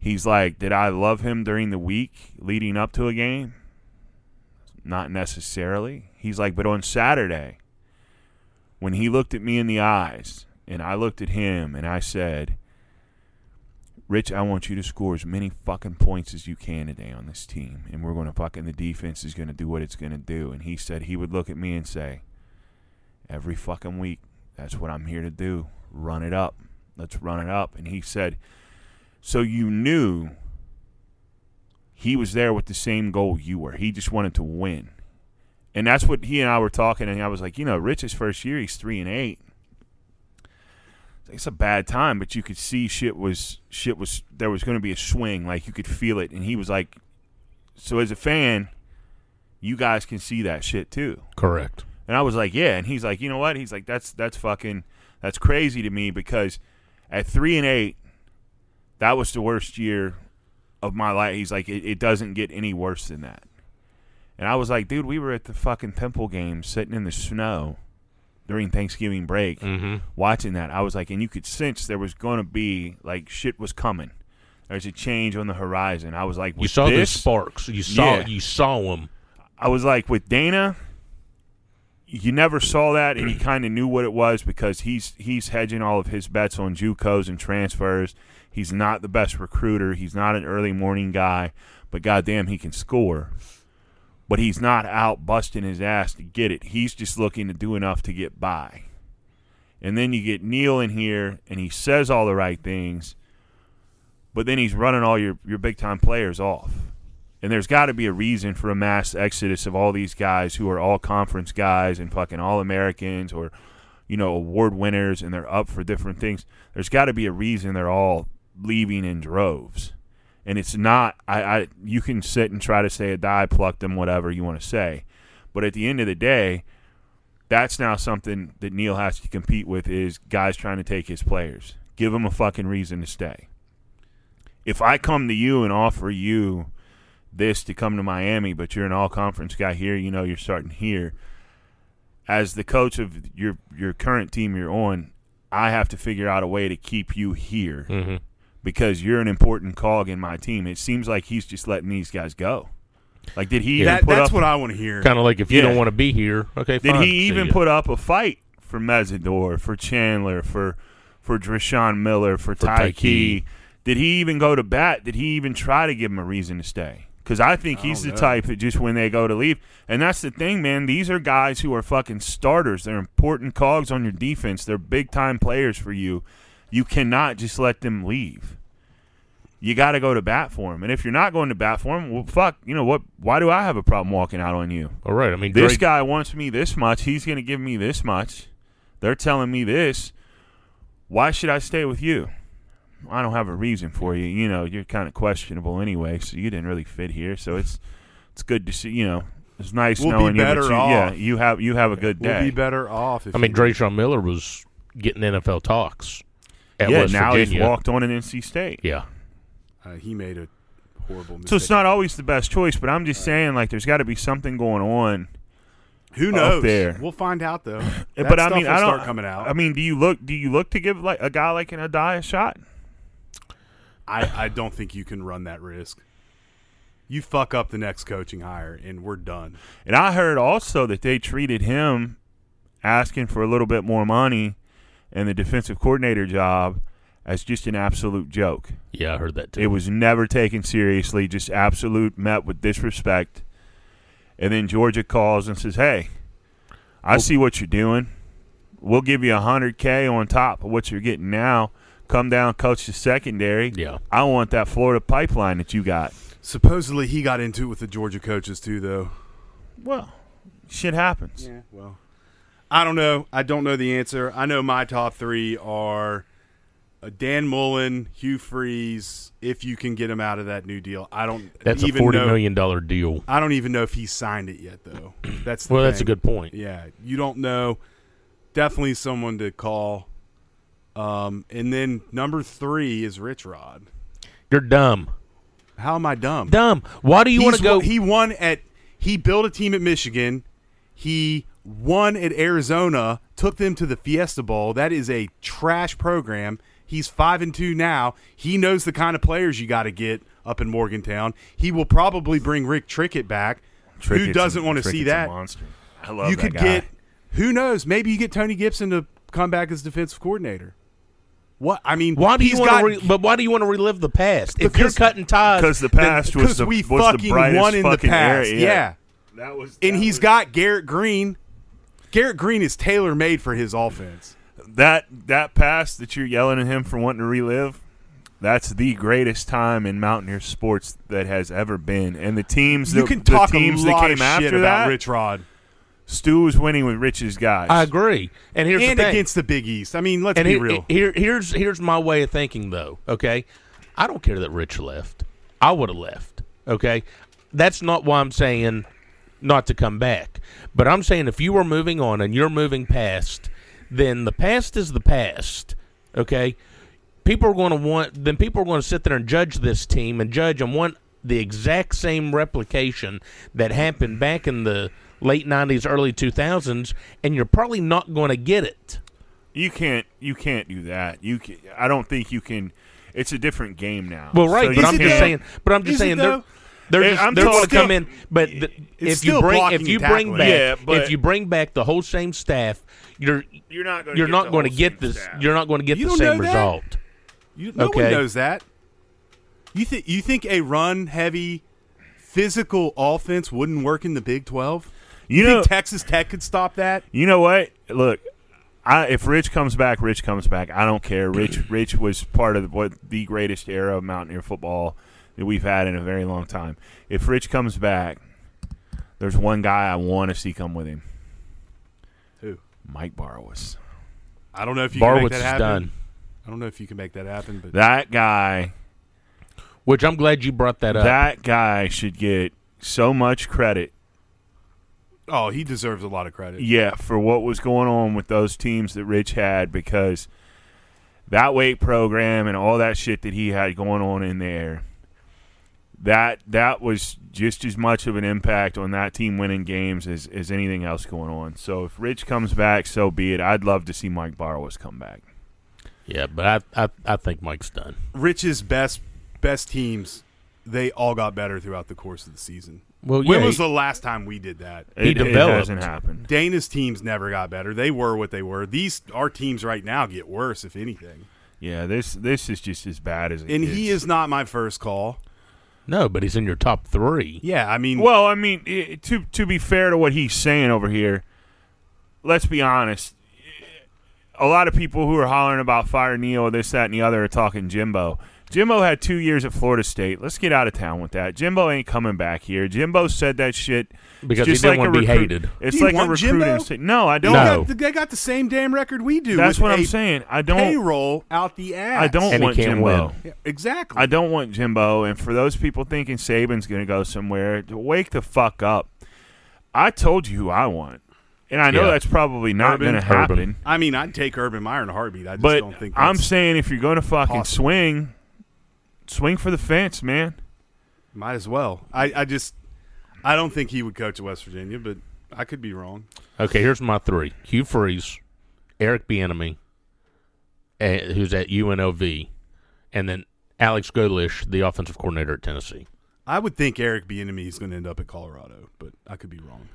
He's like, did I love him during the week leading up to a game? Not necessarily. He's like, but on Saturday, when he looked at me in the eyes and I looked at him and I said, Rich, I want you to score as many fucking points as you can today on this team. And we're going to fucking, the defense is going to do what it's going to do. And he said he would look at me and say, every fucking week, that's what I'm here to do. Run it up. Let's run it up. And he said, so you knew he was there with the same goal you were. He just wanted to win. And that's what he and I were talking. And I was like, you know, Rich's first year, he's three and eight it's a bad time, but you could see shit was shit was there was going to be a swing, like you could feel it, and he was like, so as a fan, you guys can see that shit too. Correct. And I was like, yeah, and he's like, you know what? He's like, that's that's fucking that's crazy to me because at three and eight, that was the worst year of my life. He's like, it, it doesn't get any worse than that. And I was like, dude, we were at the fucking Temple game, sitting in the snow during Thanksgiving break, mm-hmm. watching that, I was like, and you could sense there was going to be like shit was coming. There's a change on the horizon. I was like, you saw this, the sparks. You saw yeah. you saw them. I was like, with Dana, you never saw that, and you kind of knew what it was because he's he's hedging all of his bets on JUCOs and transfers. He's not the best recruiter. He's not an early morning guy, but goddamn, he can score but he's not out busting his ass to get it. He's just looking to do enough to get by. And then you get Neal in here, and he says all the right things, but then he's running all your, your big time players off. And there's got to be a reason for a mass exodus of all these guys who are all conference guys and fucking all Americans or, you know, award winners and they're up for different things. There's got to be a reason they're all leaving in droves and it's not I, I you can sit and try to say Addae plucked them whatever you want to say. But at the end of the day that's now something that Neal has to compete with is guys trying to take his players. Give them a fucking reason to stay. If i come to you and offer you this to come to miami but you're an all conference guy here you know you're starting here. As the coach of your your current team you're on i have to figure out a way to keep you here. Mm-hmm because you're an important cog in my team. It seems like he's just letting these guys go. Like, did he? That, even put that's up, what I want to hear. Kind of like if you Yeah. don't want to be here, okay. Did fine, he even ya. put up a fight for Mesidor, for Chandler, for for Drashawn Miller, for, For Ty Ty Key? Key. Did he even go to bat? Did he even try to give him a reason to stay? Because I think I he's the know. type that just when they go to leave, and that's the thing, man. These are guys who are fucking starters. They're important cogs on your defense. They're big time players for you. You cannot just let them leave. You got to go to bat for him. And if you're not going to bat for him, well, fuck. You know what? Why do I have a problem walking out on you? All right. I mean, This Drake, guy wants me this much. He's going to give me this much. They're telling me this. Why should I stay with you? I don't have a reason for you. You know, you're kind of questionable anyway, so you didn't really fit here. So it's it's good to see. You know, it's nice We'll be knowing you. but better you- Yeah, off. you have you have a good We'll day. be better off. If I mean, you- Drayshawn Miller was getting NFL talks at yeah, West now Virginia. he's walked on an NC State. Yeah. uh, he made a horrible mistake. So it's not always the best choice, but I'm just saying, like, there's got to be something going on. Who up knows? there. We'll find out though. That but I mean, will I don't. start coming out. I mean, do you look? Do you look to give like a guy like an Addae a shot? I, I don't think you can run that risk. You fuck up the next coaching hire, and we're done. And I heard also that they treated him asking for a little bit more money and the defensive coordinator job as just an absolute joke. Yeah, I heard that too. It was never taken seriously, just absolute met with disrespect. And then Georgia calls and says, "Hey, I see what you're doing. We'll give you a hundred k on top of what you're getting now. Come down, coach the secondary. Yeah. I want that Florida pipeline that you got. Supposedly he got into it with the Georgia coaches too, though. Well, shit happens. Yeah, well, I don't know. I don't know the answer. I know my top three are uh, Dan Mullen, Hugh Freeze. If you can get him out of that new deal, I don't. That's a even forty know, million dollar deal. I don't even know if he signed it yet, though. That's the Well, that's a good point. Yeah, you don't know. Definitely someone to call. Um, and then number three is Rich Rod. You're dumb. How am I dumb? Dumb. Why do you want to go? He won at. He built a team at Michigan. He won at Arizona. Took them to the Fiesta Bowl. That is a trash program. He's five and two now. He knows the kind of players you got to get up in Morgantown. He will probably bring Rick Trickett back. who doesn't want to see Trickett's a that? monster. I love that. you that could guy. get who knows? Maybe you get Tony Gibson to come back as defensive coordinator. What I mean, Why do you he's want got- to? Re- but why do you want to relive the past? If you're cutting ties, because the then- past was 'cause the, we was the fucking brightest won in the fucking era. past. Yeah. That was and that he's was- got Garrett Greene. Garrett Greene is tailor made for his offense. that that pass that you're yelling at him for wanting to relive. That's the greatest time in Mountaineer sports that has ever been, and the teams You that, can the talk teams a that lot came of after shit about that. Rich Rod Stu was winning with Rich's guys. I agree. And here's and the thing. against the Big East. I mean, let's and be here, real. here, here's here's my way of thinking though. Okay, I don't care that Rich left. I would have left. Okay, that's not why I'm saying not to come back. But I'm saying if you were moving on and you're moving past, then the past is the past. Okay, people are going to want. Then people are going to sit there and judge this team and judge and want the exact same replication that happened back in the late '90s, early 2000s, and you're probably not going to get it. You can't you can't do that. You can, I don't think you can. It's a different game now. Well, right, So but I'm just saying. But I'm just Is saying they're though? They're Eh, just, I'm they're going to come in. But the, if you bring if you bring tackling. back Yeah, but- if you bring back the whole same staff, you're You're not going. you're not going to get this. staff. You're not going to get You the same result. You, no Okay. one knows that. You think you think a run heavy, physical offense wouldn't work in the Big Twelve? You think know- Texas Tech could stop that? You know what? Look, I, if Rich comes back, Rich comes back. I don't care. Rich, Rich was part of what the greatest era of Mountaineer football that we've had in a very long time. If Rich comes back, there's one guy I want to see come with him. Who? Mike Barwis. I don't know if you can make Barwis that is happen. done. I don't know if you can make that happen, but That guy. Which I'm glad you brought that up. That guy should get so much credit. oh, he deserves a lot of credit. Yeah, for what was going on with those teams that Rich had because that weight program and all that shit that he had going on in there. That that was just as much of an impact on that team winning games as, as anything else going on. So if Rich comes back, so be it. I'd love to see Mike Barwis come back. yeah, but I, I I think Mike's done. Rich's best best teams, they all got better throughout the course of the season. Well, when yeah, was he- the last time we did that? He It, It hasn't happened. Dana's teams never got better. They were what they were. These our teams right now get worse, if anything. Yeah, this this is just as bad as it And gets. he is not my first call. No, but he's in your top three. Yeah, I mean, Well, I mean, i to to be fair to what he's saying over here, let's be honest. A lot of people who are hollering about fire Neal, this, that, and the other are talking Jimbo. Jimbo had two years at Florida State. Let's get out of town with that. Jimbo ain't coming back here. Jimbo said that shit Because he just didn't like wanna be recruit- hated. It's Do like a want recruiting. Jimbo? No, I don't. they, No. got, they got the same damn record we do. That's what I'm saying. I don't. Payroll out the ass. I don't And want can't Jimbo. Yeah, exactly. I don't want Jimbo. And for those people thinking Saban's going to go somewhere, wake the fuck up. I told you who I want, and I know Yeah. that's probably not Urban. going to happen. Urban. I mean, I'd take Urban Meyer in a heartbeat. I just But don't think. I'm saying if you're going to fucking possible. swing, swing for the fence, man. might as well. I, I just, I don't think he would coach at West Virginia, but I could be wrong. Okay, here's my three: Hugh Freeze, Eric Bieniemy, eh, who's at UNLV, and then Alex Golesh, the offensive coordinator at Tennessee. I would think Eric Bieniemy is going to end up at Colorado, but I could be wrong.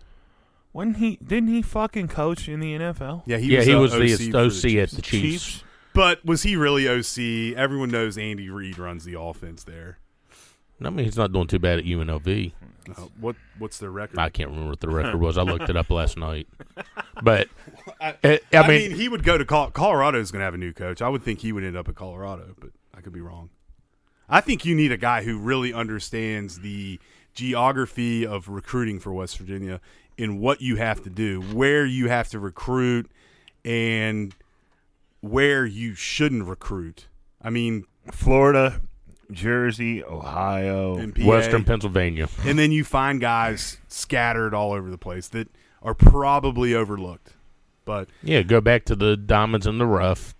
When he didn't he fucking coach in the NFL? Yeah, he yeah, was, he was OC the for OC, at Chiefs. the Chiefs. But was he really OC? Everyone knows Andy Reid runs the offense there. I mean, he's not doing too bad at UNLV. Uh, what What's their record? I can't remember what the record was. I looked it up last night. But I, eh, I, I mean, mean, he would go to Col- Colorado. Is going to have a new coach. I would think he would end up at Colorado, but I could be wrong. I think you need a guy who really understands the geography of recruiting for West Virginia and what you have to do, where you have to recruit, and where you shouldn't recruit. I mean, Florida, Jersey, Ohio. and Western Pennsylvania. and then you find guys scattered all over the place that are probably overlooked. But Yeah, go back to the diamonds in the rough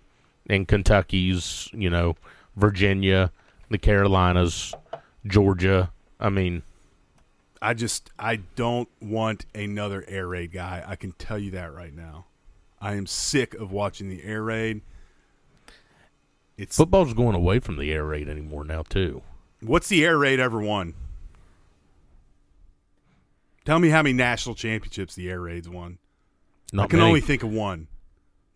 in Kentucky's, you know, Virginia, the Carolinas, Georgia. I mean, I just I don't want another air raid guy. I can tell you that right now. I am sick of watching the air raid. A a It's Football's going away from the air raid anymore now too. what's the air raid ever won? Tell me how many national championships the air raids won. Not I can many. only think of one.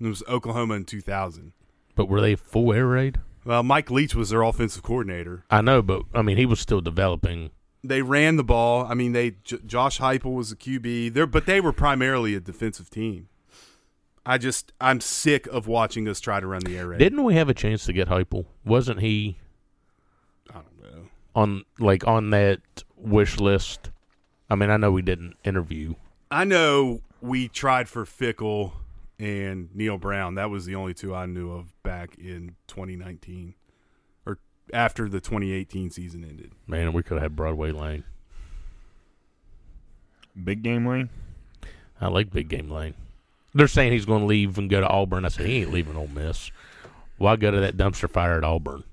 It was Oklahoma in 2000. But were they full air raid? Well, Mike Leach was their offensive coordinator. I know, but I mean, he was still developing. They ran the ball. I mean, they J- Josh Heupel was the QB. There, but they were primarily a defensive team. I just I'm sick of watching us try to run the air raid. Didn't we have a chance to get Heupel? Wasn't he I don't know. on like on that wish list? I mean, I know we didn't interview. I know we tried for Fickell and Neal Brown. That was the only two I knew of back in 2019 or after the 2018 season ended. Man, we could have had Broadway Lane. Big game lane. I like Big Game Lane. They're saying he's going to leave and go to Auburn. I said he ain't leaving Ole Miss. Why go to that dumpster fire at Auburn?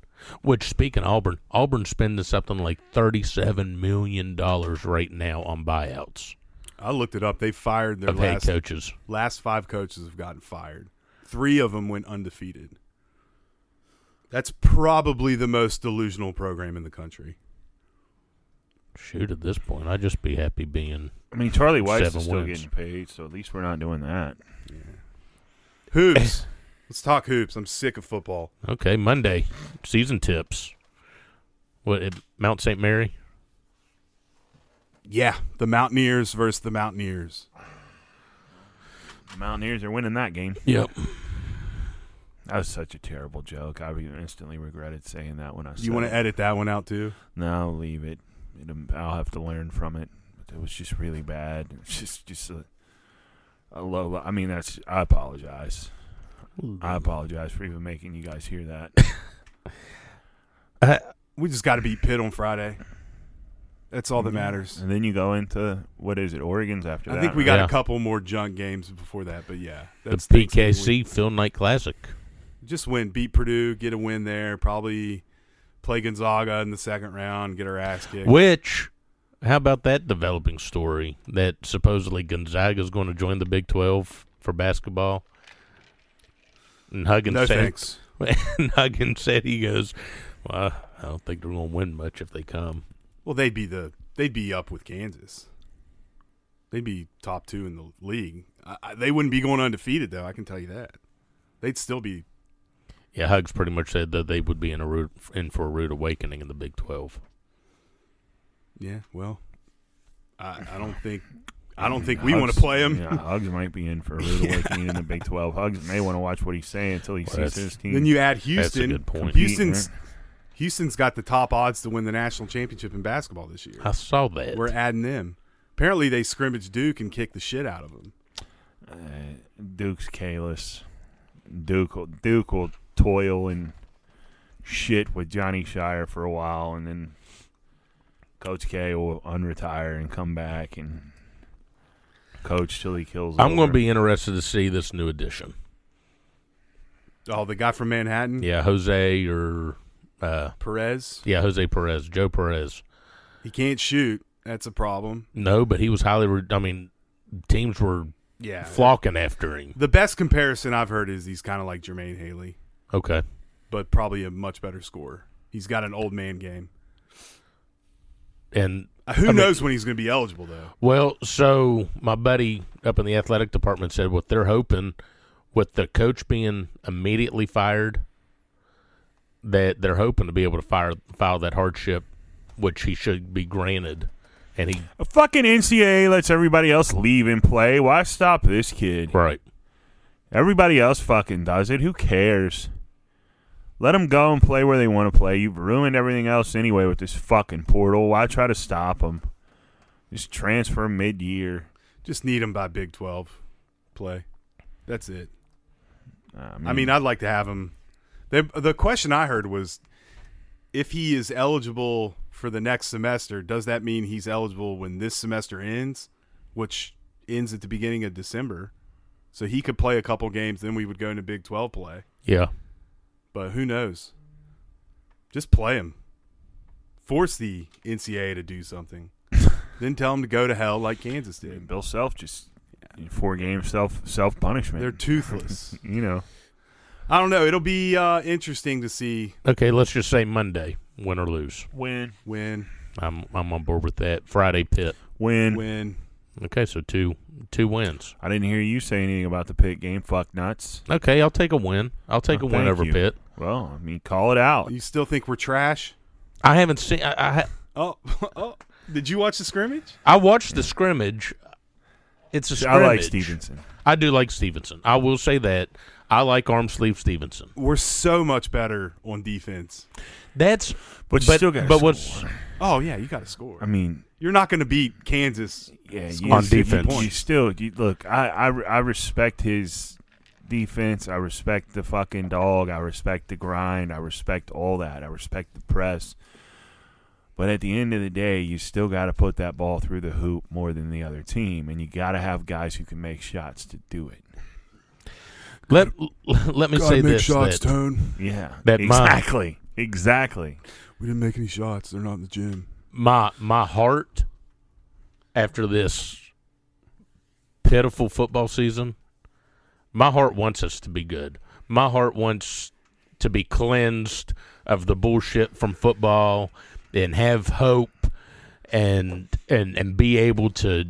Which, speaking of Auburn, Auburn's spending something like thirty-seven million dollars right now on buyouts I looked it up. They fired their of last coaches. last five coaches have gotten fired. Three of them went undefeated. That's probably the most delusional program in the country. Shoot, at this point, I'd just be happy being. I mean, Charlie Weis Seven is still wins. getting paid, so at least we're not doing that. Hoops. Let's talk hoops. I'm sick of football. Okay, Monday, season tips. What at Mount St. Mary? Yeah, the Mountaineers versus the Mountaineers. The Mountaineers are winning that game. Yep. That was such a terrible joke. I instantly regretted saying that when I said You want to edit that one out too? No, leave it. It'll- um, I'll have to learn from it. But it was just really bad. It's just just a, a low. I mean, that's. I apologize. I apologize for even making you guys hear that. Uh, we just got to beat Pitt on Friday. That's all that mm-hmm. matters. and then you go into what is it? Oregon's after that. I think we right? got Yeah. a couple more junk games before that, but yeah, The that's Thanksgiving PKC week. Phil Knight Classic. Just win, beat Purdue, get a win there. Probably play Gonzaga in the second round, get our ass kicked. Which, how about that developing story that supposedly Gonzaga is going to join the Big 12 for basketball? And Huggins no said, thanks. and Huggins said he goes, well, I don't think they're going to win much if they come. Well, they'd be the they'd be up with Kansas. They'd be top two in the league. I, I, they wouldn't be going undefeated though. I can tell you that. They'd still be. Yeah, Hugs pretty much said that they would be in a rude, in for a rude awakening in the Big 12. Yeah. Well, I, I don't think I don't think Hugs- we want to play them. Yeah, Hugs might be in for a rude awakening in the Big Twelve. Hugs may want to watch what he's saying until he Well, sees his team. Then you add That's a Houston. good point. Houston's Houston's got the top odds to win the national championship in basketball this year. I saw that. We're adding them. Apparently, they scrimmage Duke and kick the shit out of them. Uh, Duke's careless. Duke will, Duke will toil and shit with Johnny Scheyer for a while, and then Coach K will unretire and come back and coach till he kills. I'm going to be interested to see this new addition. Oh, the guy from Manhattan, Yeah, Jose or uh, Perez. yeah, Jose Perez, Joe Perez. He can't shoot. That's a problem. No, but he was highly. Re- I mean, teams were Yeah. flocking after him. The best comparison I've heard is he's kind of like Jermaine Haley, Okay, but probably a much better scorer. He's got an old man game. and Uh, Who I mean- knows when he's going to be eligible though? well, so my buddy up in the athletic department said what they're hoping with the coach being immediately fired, that they're hoping to be able to fire file that hardship, which he should be granted, and he A fucking NCAA lets everybody else leave and play. Why stop this kid? right. Everybody else fucking does it. Who cares? Let them go and play where they want to play. You've ruined everything else anyway with this fucking portal. Why try to stop them? Just transfer mid-year. Just need them by Big Twelve play. That's it. Uh, I mean, I'd like to have him. The the question I heard was, if he is eligible for the next semester, does that mean he's eligible when this semester ends, which ends at the beginning of December? So he could play a couple games, then we would go into Big Twelve play. Yeah, But who knows? Just play him. Force the NCAA to do something. then tell them to go to hell like Kansas did. Bill Self just four game self self punishment. They're toothless. you know. I don't know. It'll be uh, interesting to see Okay, let's just say Monday, win or lose. Win. Win. I'm I'm on board with that. Friday pit. Win. Win. Okay, so two two wins. I didn't hear you say anything about the pit game. Fuck nuts. Okay, I'll take a win. I'll take Oh, a win over you. Pitt. Well, I mean, call it out. you still think we're trash. I haven't seen. I, I ha- Oh, oh! Did you watch the scrimmage? I watched the scrimmage. It's a scrimmage. I like Stevenson. I do like Stevenson. I will say that I like arm sleeve Stevenson. We're so much better on defense. That's But you but still gotta but what's. Oh yeah, you got to score. I mean, You're not going to beat Kansas. yeah, you, On defense. You points. still you, look. I, I I respect his defense. I respect the fucking dog. I respect the grind. I respect all that. I respect the press. But at the end of the day, you still got to put that ball through the hoop more than the other team, and you got to have guys who can make shots to do it. let let me say this that, Tone. Yeah, That my- exactly, exactly. We didn't make any shots. They're not in the gym. my my heart after this pitiful football season, my heart wants us to be good. My heart wants to be cleansed of the bullshit from football and have hope and and and be able to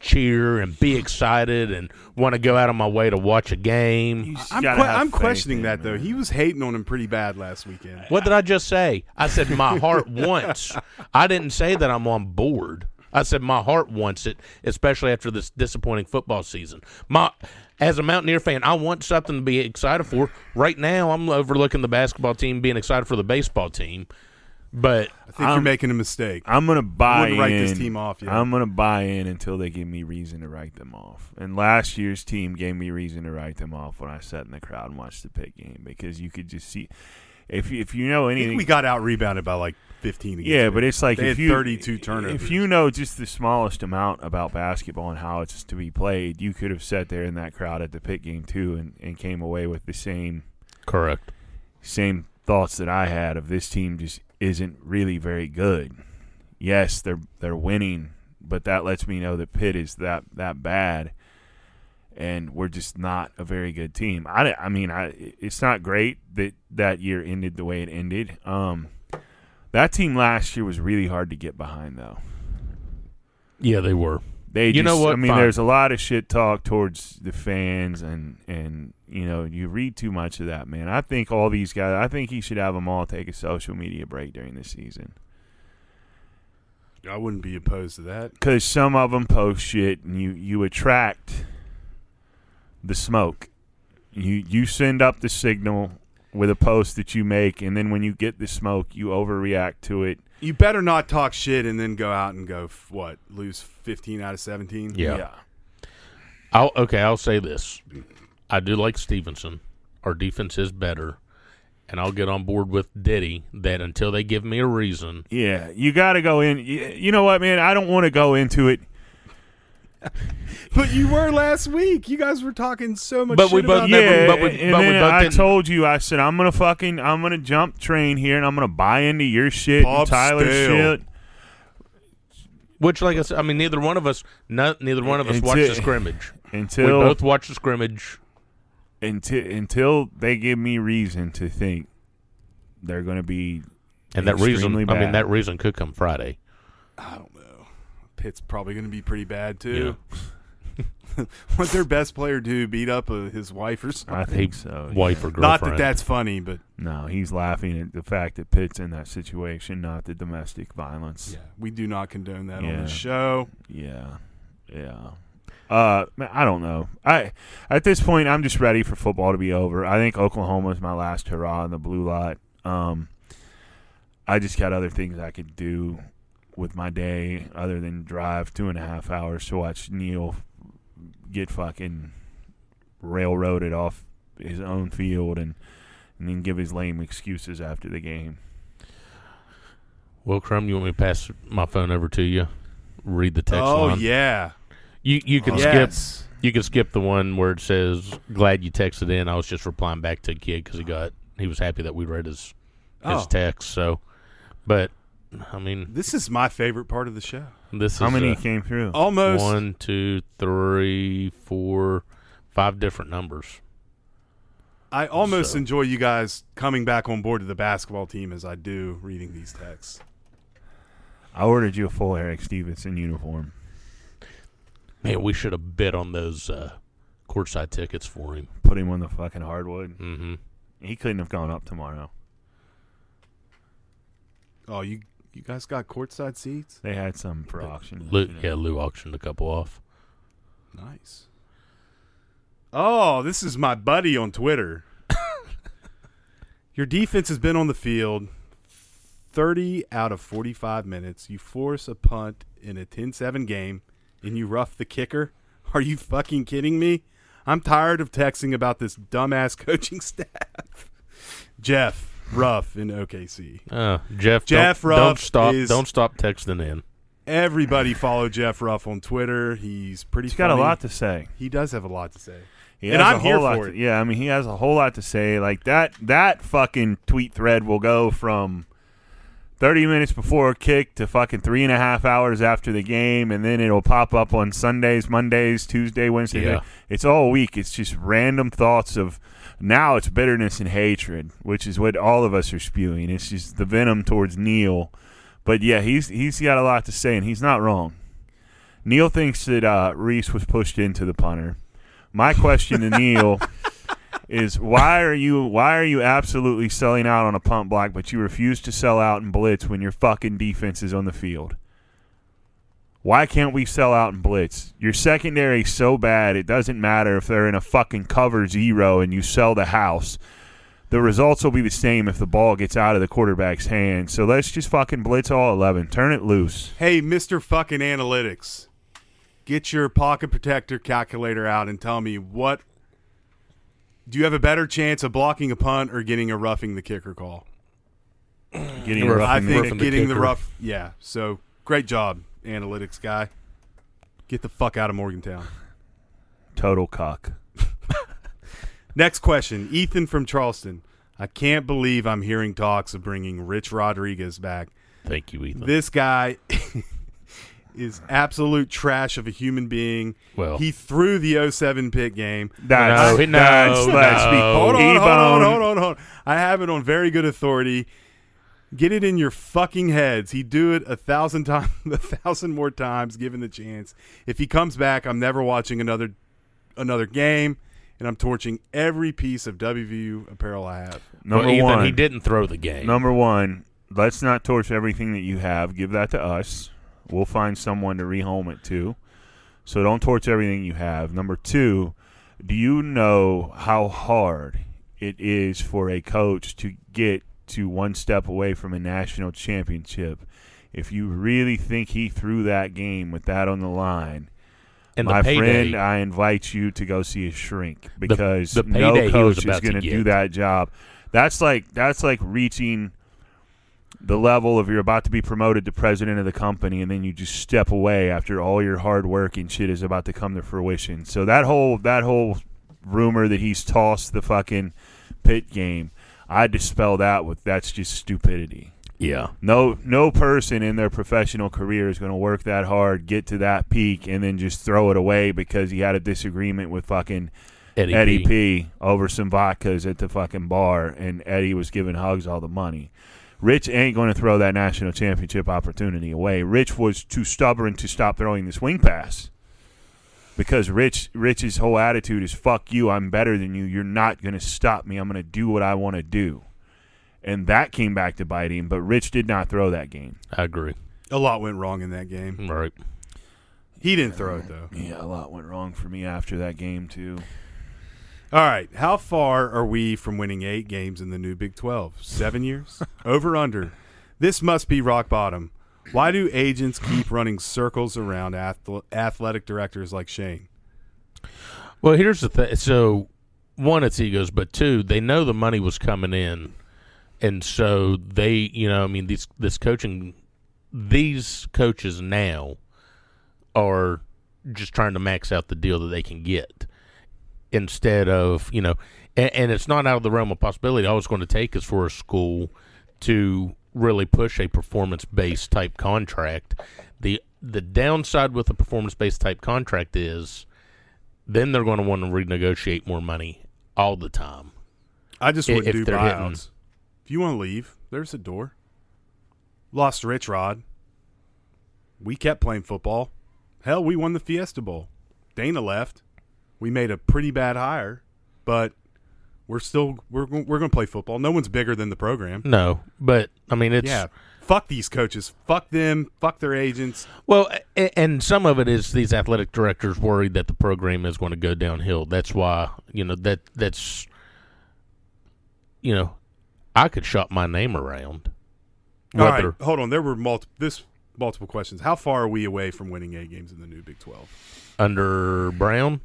cheer and be excited and want to go out of my way to watch a game. I'm, que- I'm questioning that him, though. He was hating on him pretty bad last weekend. What did I just say? I said my heart wants. I didn't say that I'm on board. I said my heart wants it, especially after this disappointing football season. My as a Mountaineer fan, I want something to be excited for. Right now, I'm overlooking the basketball team, being excited for the baseball team. But I think you're making a mistake. I'm gonna buy wouldn't write in. this team off yet. I'm gonna buy in until they give me reason to write them off. And last year's team gave me reason to write them off when I sat in the crowd and watched the pit game because you could just see if you- if you know I anything. think we got out rebounded by like 15. Against yeah, Pitt. but it's like they if had you 32 turnovers. If you know just the smallest amount about basketball and how it's to be played, you could have sat there in that crowd at the pit game too and, and came away with the same correct. same thoughts that I had of this team just isn't really very good. Yes, they're they're winning, but that lets me know that Pitt is that that bad, and we're just not a very good team. I, I mean, I it's not great that that year ended the way it ended. Um, that team last year was really hard to get behind, though. Yeah, they were. They You just, know what? I mean, Fine. there's a lot of shit talk towards the fans, and and you know, you read too much of that, man. I think all these guys. I think he should have them all take a social media break during the season I wouldn't be opposed to that. because some of them post shit, and you you attract the smoke. You you send up the signal with a post that you make, and then when you get the smoke, you overreact to it. You better not talk shit and then go out and go f- what lose 15 out of 17. Yeah. I'll okay. I'll say this: I do like Stevenson. Our defense is better, and I'll get on board with Diddy that until they give me a reason. Yeah, you got to go in. You, you know what, man? I don't want to go into it. But you were last week. You guys were talking so much But shit we both about never- that. yeah, but we- and but we both I didn't- told you, I said I'm gonna fucking, I'm gonna jump train here, and I'm gonna buy into your shit Bob and Tyler's Stale. shit. Which, like I said, I mean, neither one of us, no, neither one of us watched the scrimmage. Until we both watched the scrimmage. until until they give me reason to think they're gonna be And that reason, extremely I mean, that reason could come Friday. I don't know. Pitt's probably going to be pretty bad too. what their best player do? Beat up uh, his wife or something? I think so. Wife yeah. or girlfriend. Not that that's funny, but No, he's laughing at the fact that Pitt's in that situation, not the domestic violence. yeah, we do not condone that on the show. Yeah, yeah. Uh, I don't know. I at this point, I'm just ready for football to be over. I think Oklahoma is my last hurrah in the blue lot. Um, I just got other things I could do with my day other than drive two and a half hours to watch Neal get fucking railroaded off his own field and and then give his lame excuses after the game. Well, Crum, you want me to pass my phone over to you? Read the text oh line. yeah, You you can oh, yes. skip. You can skip the one where it says "Glad you texted in." I was just replying back to a kid because he got he was happy that we read his his Oh. text. So, but I mean, This is my favorite part of the show. this How is many uh, came through? Almost. one, two, three, four, five different numbers. I almost So- enjoy you guys coming back on board to the basketball team as I do reading these texts. I ordered you a full Erik Stevenson uniform. Man, we should have bid on those uh, courtside tickets for him. Put him on the fucking hardwood. Mm-hmm. He couldn't have gone up tomorrow. Oh, you you guys got courtside seats? They had some for auction. Lou, yeah, Lou auctioned a couple off. Nice. Oh, this is my buddy on Twitter. Your defense has been on the field 30 out of 45 minutes. You force a punt in a 10-7 game and you rough the kicker? Are you fucking kidding me? I'm tired of texting about this dumbass coaching staff. Jeff Ruff in OKC. Uh, Jeff, Jeff don't, Ruff don't stop, is- don't stop texting in. Everybody follow Jeff Ruff on Twitter. He's pretty He's got a lot to say. He does have a lot to say. He and I'm here whole lot for to- it. Yeah, I mean, he has a whole lot to say. Like that, that fucking tweet thread will go from thirty minutes before kick to fucking three and a half hours after the game, and then it'll pop up on Sundays, Mondays, Tuesday, Wednesday. Yeah. It's all week. It's just random thoughts of. Now it's bitterness and hatred, which is what all of us are spewing. It's just the venom towards Neal. But yeah, he's he's got a lot to say, and he's not wrong. Neal thinks that uh, Reese was pushed into the punter. My question to Neal is why are you why are you absolutely selling out on a punt block, but you refuse to sell out in blitz when your fucking defense is on the field? Why can't we sell out in blitz? Your secondary is so bad it doesn't matter if they're in a fucking cover zero and you sell the house. The results will be the same if the ball gets out of the quarterback's hands. So let's just fucking blitz all eleven. Turn it loose. Hey, Mr. fucking analytics, get your pocket protector calculator out and tell me what do you have a better chance of blocking a punt or getting a roughing the kicker call? Getting Rough- rough I think roughing the getting the rough. Yeah. So great job, analytics guy. Get the fuck out of Morgantown. total cock. Next question, Ethan from Charleston. I can't believe I'm hearing talks of bringing Rich Rodriguez back. Thank you, Ethan. This guy is absolute trash of a human being. Well- he threw the 07 pit game. That's, No, no, that's, no. let's be Hold on, hold on, hold on, hold on. I have it on very good authority. Get it in your fucking heads. He'd do it a thousand times, a thousand more times, given the chance. If he comes back, I'm never watching another another game, and I'm torching every piece of WVU apparel I have. Number well, Ethan, one, he didn't throw the game. Number one, let's not torch everything that you have. Give that to us. We'll find someone to rehome it to. So don't torch everything you have. Number two, do you know how hard it is for a coach to get to one step away from a national championship? If you really think he threw that game with that on the line, and my payday, friend, I invite you to go see a shrink because the no payday he was coach is going to do that job. That's like that's like reaching the level of you're about to be promoted to president of the company, and then you just step away after all your hard work and shit is about to come to fruition. So that whole that whole rumor that he's tossed the fucking pit game, I dispel that with that's just stupidity. yeah, No, no person in their professional career is going to work that hard, get to that peak, and then just throw it away because he had a disagreement with fucking Eddie, Eddie P. P. over some vodkas at the fucking bar, and Eddie was giving Hugs all the money. Rich ain't going to throw that national championship opportunity away. Rich was too stubborn to stop throwing the swing pass because Rich Rich's whole attitude is "fuck you, I'm better than you. You're not going to stop me. I'm going to do what I want to do." And that came back to bite him, but Rich did not throw that game. I agree. A lot went wrong in that game. Right. He didn't throw it though. Yeah, a lot went wrong for me after that game too. All right, how far are we from winning eight games in the new Big 12? Seven years? Over under. This must be rock bottom. Why do agents keep running circles around athletic directors like Shane? Well, here's the thing. So, one, it's egos, but two, they know the money was coming in, and so they, you know, I mean, these this coaching, these coaches now are just trying to max out the deal that they can get instead of you know, and, and it's not out of the realm of possibility. All it's going to take is for a school to really push a performance based type contract. the The downside with a performance based type contract is then they're going to want to renegotiate more money all the time. I just wouldn't if do they're hitting- If you want to leave, there's a door. Lost Rich Rod. We kept playing football. Hell, we won the Fiesta Bowl. Dana left. We made a pretty bad hire, but we're still we're we're going to play football. No one's bigger than the program. No, but I mean it's yeah. Fuck these coaches. Fuck them. Fuck their agents. Well, and some of it is these athletic directors worried that the program is going to go downhill. That's why you know that that's you know I could shop my name around. All right, hold on. There were multiple this multiple questions. How far are we away from winning eight games in the new Big Twelve? under Brown,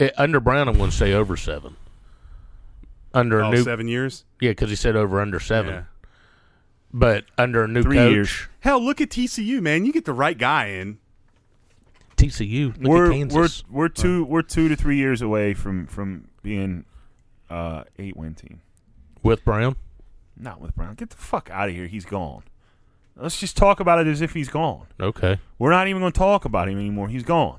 Eh, under Brown, I'm going to say over seven. Under a Oh, new seven years. yeah, because he said over under seven. Yeah. But under a new Three coach, years. Hell, look at TCU, man. You get the right guy in. TCU, look we're at Kansas. we're we're two we're two to three years away from from being uh eight win team. with Brown. Not with Brown. Get the fuck out of here. He's gone. Let's just talk about it as if he's gone. Okay, We're not even going to talk about him anymore. He's gone.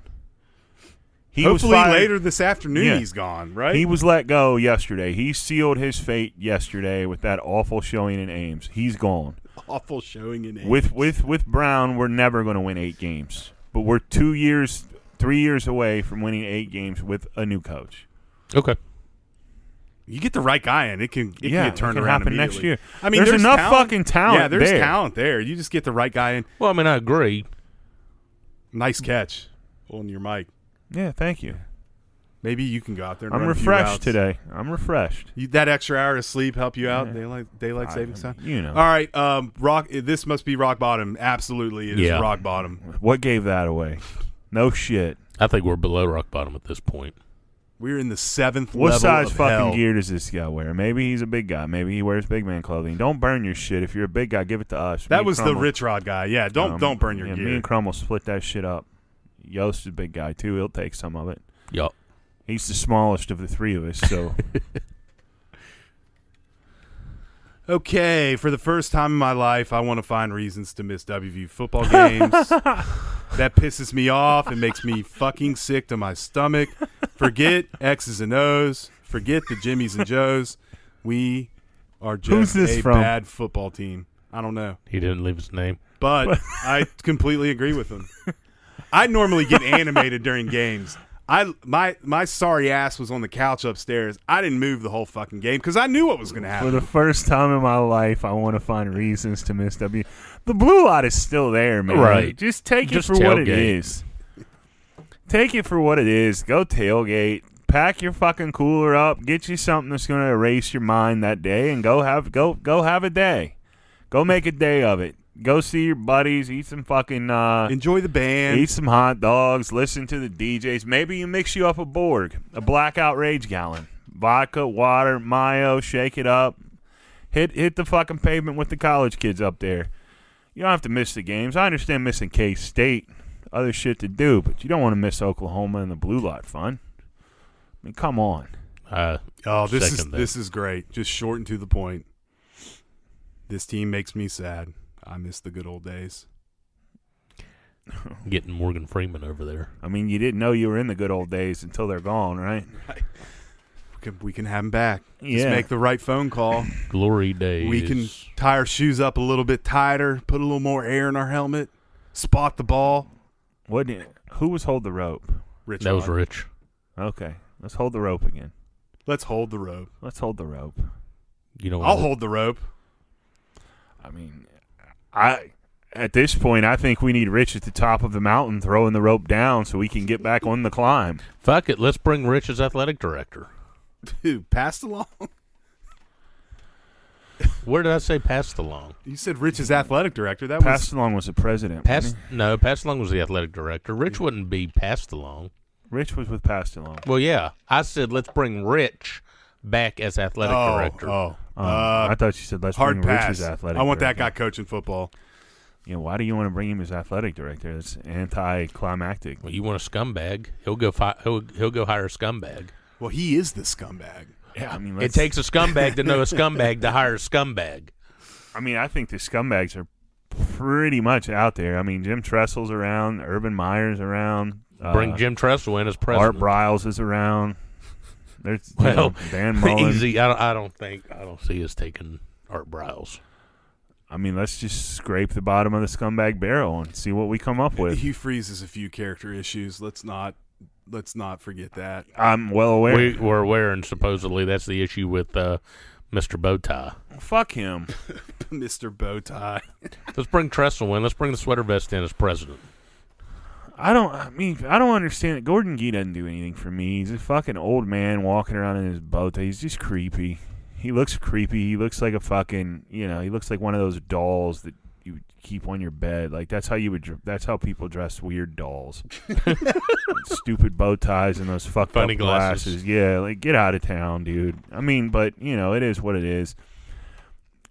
He Hopefully was fired- later this afternoon Yeah. he's gone, right? He was let go yesterday. He sealed his fate yesterday with that awful showing in Ames. He's gone. awful showing in Ames. With with with Brown, we're never going to win eight games. But we're two years, three years away from winning eight games with a new coach. okay. you get the right guy in, it can it Yeah, can get turned it can around happen next year. I mean, There's enough talent. fucking talent Yeah, there's there. talent there. You just get the right guy in. Well, I mean, I agree. Nice catch on your mic. Yeah, thank you. Maybe you can go out there. And I'm run a few refreshed today. I'm refreshed. You, that extra hour of sleep help you out. Yeah. Daylight daylight I- savings time. you know. All right, um, rock. This must be rock bottom. Absolutely, it is Yeah. rock bottom. What gave that away? No shit. I think we're below rock bottom at this point. We're in the seventh What level size of fucking hell. gear does this guy wear? Maybe he's a big guy. Maybe he wears big man clothing. Don't burn your shit. If you're a big guy, give it to us. That and was the rich rod guy. Yeah, don't um, don't burn your yeah, gear. Me and Crum will split that shit up. Yost is a big guy too. He'll take some of it. Yup. He's the smallest of the three of us, so Okay, for the first time in my life, I want to find reasons to miss WVU football games. that pisses me off. It makes me fucking sick to my stomach. Forget X's and O's. Forget the Jimmys and Joes. We are Who's just this a from? bad football team. I don't know, He didn't leave his name. but I completely agree with him. I normally get animated during games. I my my sorry ass was on the couch upstairs. I didn't move the whole fucking game because I knew what was going to happen. for the first time in my life, I want to find reasons to miss W. The blue light is still there, man. Right. Just take Just it for what it is. Take it for what it is. Go tailgate. Pack your fucking cooler up. Get you something that's going to erase your mind that day, and go have go go have a day. Go make a day of it. Go see your buddies. Eat some fucking. Uh, Enjoy the band. Eat some hot dogs. Listen to the DJs. Maybe you mix you up a Borg, a blackout rage gallon, vodka, water, mayo. Shake it up. Hit hit the fucking pavement with the college kids up there. You don't have to miss the games. I understand missing K State, other shit to do, but you don't want to miss Oklahoma and the blue lot fun. I mean, come on. Uh, Oh, this is that. this is great. Just short and to the point. This team makes me sad. I miss the good old days. getting Morgan Freeman over there. I mean, you didn't know you were in the good old days until they're gone, right? We can, we can have them back. Just Yeah. make the right phone call. Glory days. We can tie our shoes up a little bit tighter, put a little more air in our helmet, spot the ball. What? Who was hold the rope? Rich That was rich. Okay, let's hold the rope again. Let's hold the rope. Let's hold the rope. You know, I'll hold the rope. I mean, I at this point, I think we need Rich at the top of the mountain throwing the rope down so we can get back on the climb. Fuck it. Let's bring Rich as athletic director. Dude, Pastilong. Where did I say Pastilong? You said Rich's athletic director. That was Pastilong was the president. Passed no, Pastilong was the athletic director. Rich wouldn't be passed along. Rich was with Pastilong. Well, yeah, I said let's bring Rich back as athletic oh, director. Oh, Uh, uh, I thought you said let's hard bring Rich pass. as athletic. I want that guy coaching football. You know, why do you want to bring him as athletic director? That's anticlimactic. Well, you want a scumbag? He'll go. Fi- he'll he'll go hire a scumbag. Well, he is the scumbag. Yeah, I mean, It let's- takes a scumbag to know a scumbag to hire a scumbag. I mean, I think the scumbags are pretty much out there. I mean, Jim Tressel's around, Urban Meyer's around. Bring uh, Jim Tressel in as president. Art. Briles is around. There's you know, Well, Dan Mullen. easy. I don't, I don't think I don't see us taking Art Briles. I mean, let's just scrape the bottom of the scumbag barrel and see what we come up with. Hugh Freeze has a few character issues. Let's not let's not forget that. I'm well aware. We, we're aware, and supposedly that's the issue with uh, Mr. Bowtie. Fuck him. Mr. Bowtie. Let's bring Tressel in. Let's bring the sweater vest in as president. I don't. I mean, I don't understand it. Gordon Gee doesn't do anything for me. He's a fucking old man walking around in his boat. He's just creepy. He looks creepy. He looks like a fucking. You know, he looks like one of those dolls that you keep on your bed. Like that's how you would. dr- That's how people dress weird dolls. Stupid bow ties and those fucked Funny up glasses. glasses. Yeah, like get out of town, dude. I mean, but you know, it is what it is.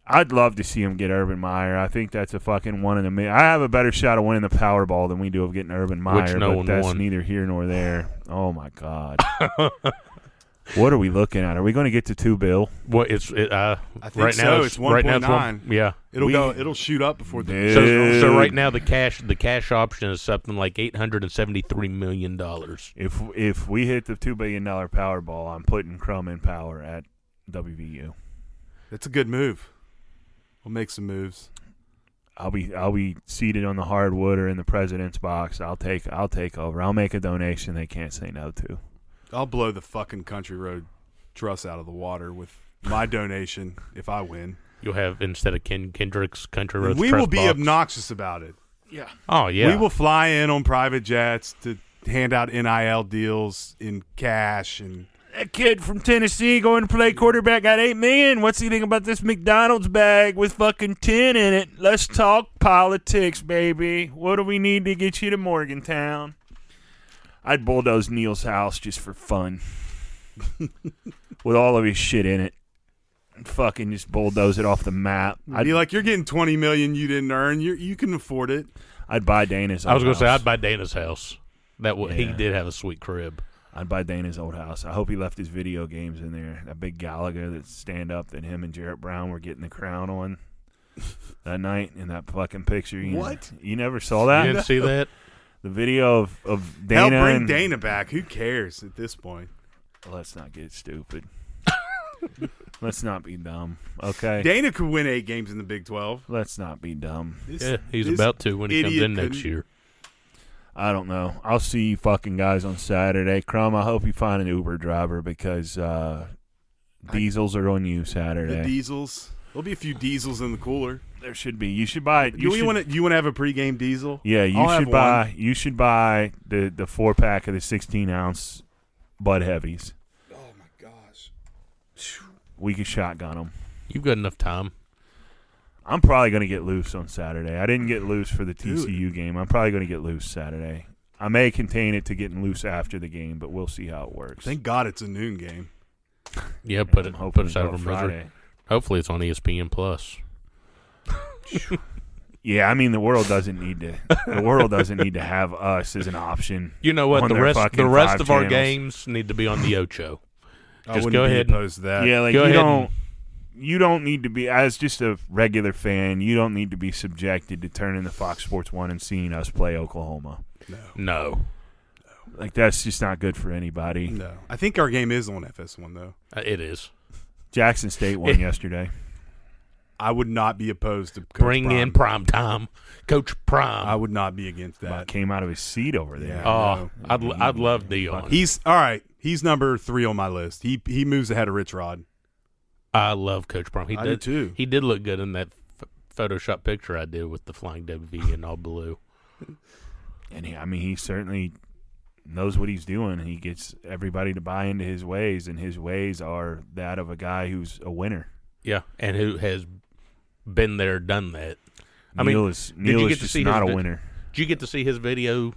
I'd love to see him get Urban Meyer. I think that's a fucking one in a million. I have a better shot of winning the Powerball than we do of getting Urban Meyer, Which no but one that's won. neither here nor there. Oh my god. what are we looking at? Are we going to get to two bill? What it's it, uh, I think right so. now It's right now 1.9. one- yeah. It'll We- go it'll shoot up before the Dude. So, so right now the cash the cash option is something like eight hundred and seventy three million dollars. If if we hit the two billion dollar Powerball, I'm putting Crum in power at WVU. That's a good move. We'll make some moves. I'll be I'll be seated on the hardwood or in the president's box. I'll take I'll take over. I'll make a donation they can't say no to. I'll blow the fucking country road Trust out of the water with my donation if I win. You'll have instead of Ken Kendrick's country road. we Trust will be box. obnoxious about it. Yeah. Oh yeah, We will fly in on private jets to hand out NIL deals in cash and That kid from Tennessee going to play quarterback got eight million. What's he think about this McDonald's bag with fucking ten in it? Let's talk politics, baby. What do we need to get you to Morgantown? I'd bulldoze Neal's house just for fun, with all of his shit in it. And fucking just bulldoze it off the map. I'd I'd be like, "You're getting twenty million you didn't earn. You you can afford it." I'd buy Dana's. I was going to say. I'd buy Dana's house. That w- he did have a sweet crib. I'd buy Dana's old house. I hope he left his video games in there. That big Galaga that stand up that him and Jarrett Brown were getting the crown on that night in that fucking picture. You What? You never saw that? You didn't see that? The video of, of Dana. Hell, Dana. bring and- Dana back. Who cares at this point? Let's not get stupid. Let's not be dumb. Okay. Dana could win eight games in the Big Twelve. Let's not be dumb. This- Yeah, he's about to when he comes in next year. I don't know. I'll see you fucking guys on Saturday. Crum, I hope you find an Uber driver because uh, diesels are on you The Saturday. diesels. There'll be a few diesels in the cooler. there should be. You should buy. You you want to? You want to have a pregame diesel? Yeah, you I'll have should one. buy. You should buy the the four pack of the sixteen ounce Bud Heavies. Oh my gosh! We could shotgun them. You've got enough time. I'm probably gonna get loose on Saturday. I didn't get loose for the TCU game. I'm probably gonna get loose Saturday. I may contain it to getting loose after the game, but we'll see how it works. Thank God it's a noon game. Yeah, put it put us to out of. Friday. Hopefully, it's on ESPN Plus. Yeah, I mean the world doesn't need to. The world doesn't need to have us as an option. You know what? The rest the rest five of our games need to be on the Ocho. I Just wouldn't go be ahead and- opposed to that. Yeah, like Go you ahead don't. and- You don't need to be as just a regular fan. You don't need to be subjected to turning to Fox Sports One and seeing us play Oklahoma. No, no, Like that's just not good for anybody. No, I think our game is on FS1 though. Uh, it is. Jackson State won yesterday. I would not be opposed to Coach Bring in Prime. prime time, Coach Prime. I would not be against About that. came out of his seat over there. Yeah. oh, I'd l- I'd love Deion. He's all right. He's number three on my list. He he moves ahead of Rich Rod. I love Coach Prime. He I did do too. He did look good in that f- Photoshop picture I did with the flying WV and all blue. And he, I mean, he certainly knows what he's doing. He gets everybody to buy into his ways, and his ways are that of a guy who's a winner. Yeah, and who has been there, done that. I Neal mean, is did Neal you is get to just see not his a winner. Did you get to see his video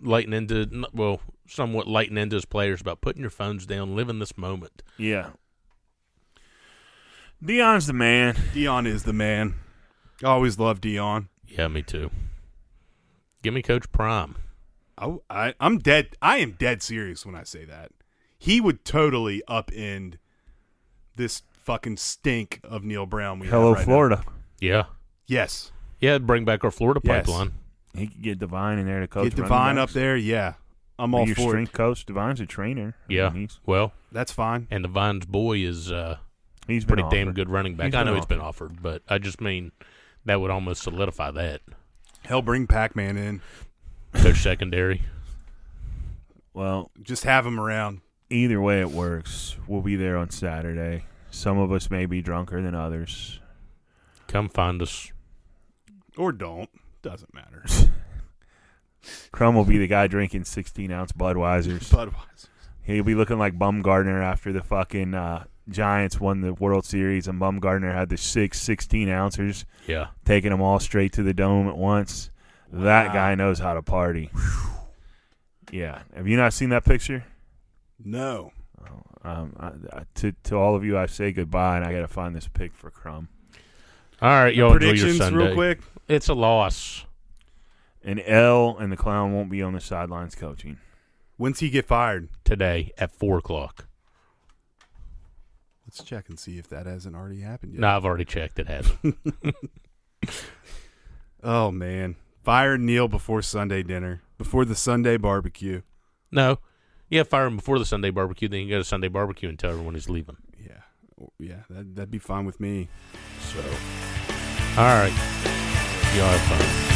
lighting into well, somewhat lighting into his players about putting your phones down, living this moment. Yeah. Deion's the man. Deion is the man. I always loved Dion. Yeah, me too. Give me Coach Prime. I, I I'm dead. I am dead serious when I say that. He would totally upend this fucking stink of Neal Brown. We have Hello, right now. Florida. Yeah, Yes. yeah. Bring back our Florida Yes. pipeline. He could get Divine in there to coach. Get running Divine up backs. there. Yeah. I'm all your for it. strength coach. Divine's a trainer. I Yeah. mean, he's Well, That's fine. and the Vines boy is uh, he's been pretty damn good running back. He's I know been he's been offered, but I just mean that would almost solidify that. Hell, bring Pac-Man in. Coach secondary. Well, Just have him around. either way it works. We'll be there on Saturday. Some of us may be drunker than others. Come find us. Or don't. Doesn't matter. Crum will be the guy drinking 16 ounce Budweisers. Budweiser. He'll be looking like Bumgarner after the fucking uh, Giants won the World Series, and Bumgarner had the six 16 ounces, Yeah. taking them all straight to the dome at once. That guy knows how to party. Yeah. Have you not seen that picture? No. Um, I, I, to to all of you, I say goodbye, and I got to find this pic for Crum. All right, y'all enjoy your Predictions Sunday. real quick. It's a loss. And L and the clown won't be on the sidelines coaching. When's he get fired? today at four o'clock. Let's check and see if that hasn't already happened yet. No, I've already checked. It hasn't. Oh man. Fire Neal before Sunday dinner. Before the Sunday barbecue. no. Yeah, fire him before the Sunday barbecue. Then you go to Sunday barbecue and tell everyone he's leaving. Yeah. Yeah, that, that'd be fine with me. So, all right. Y'all have fun.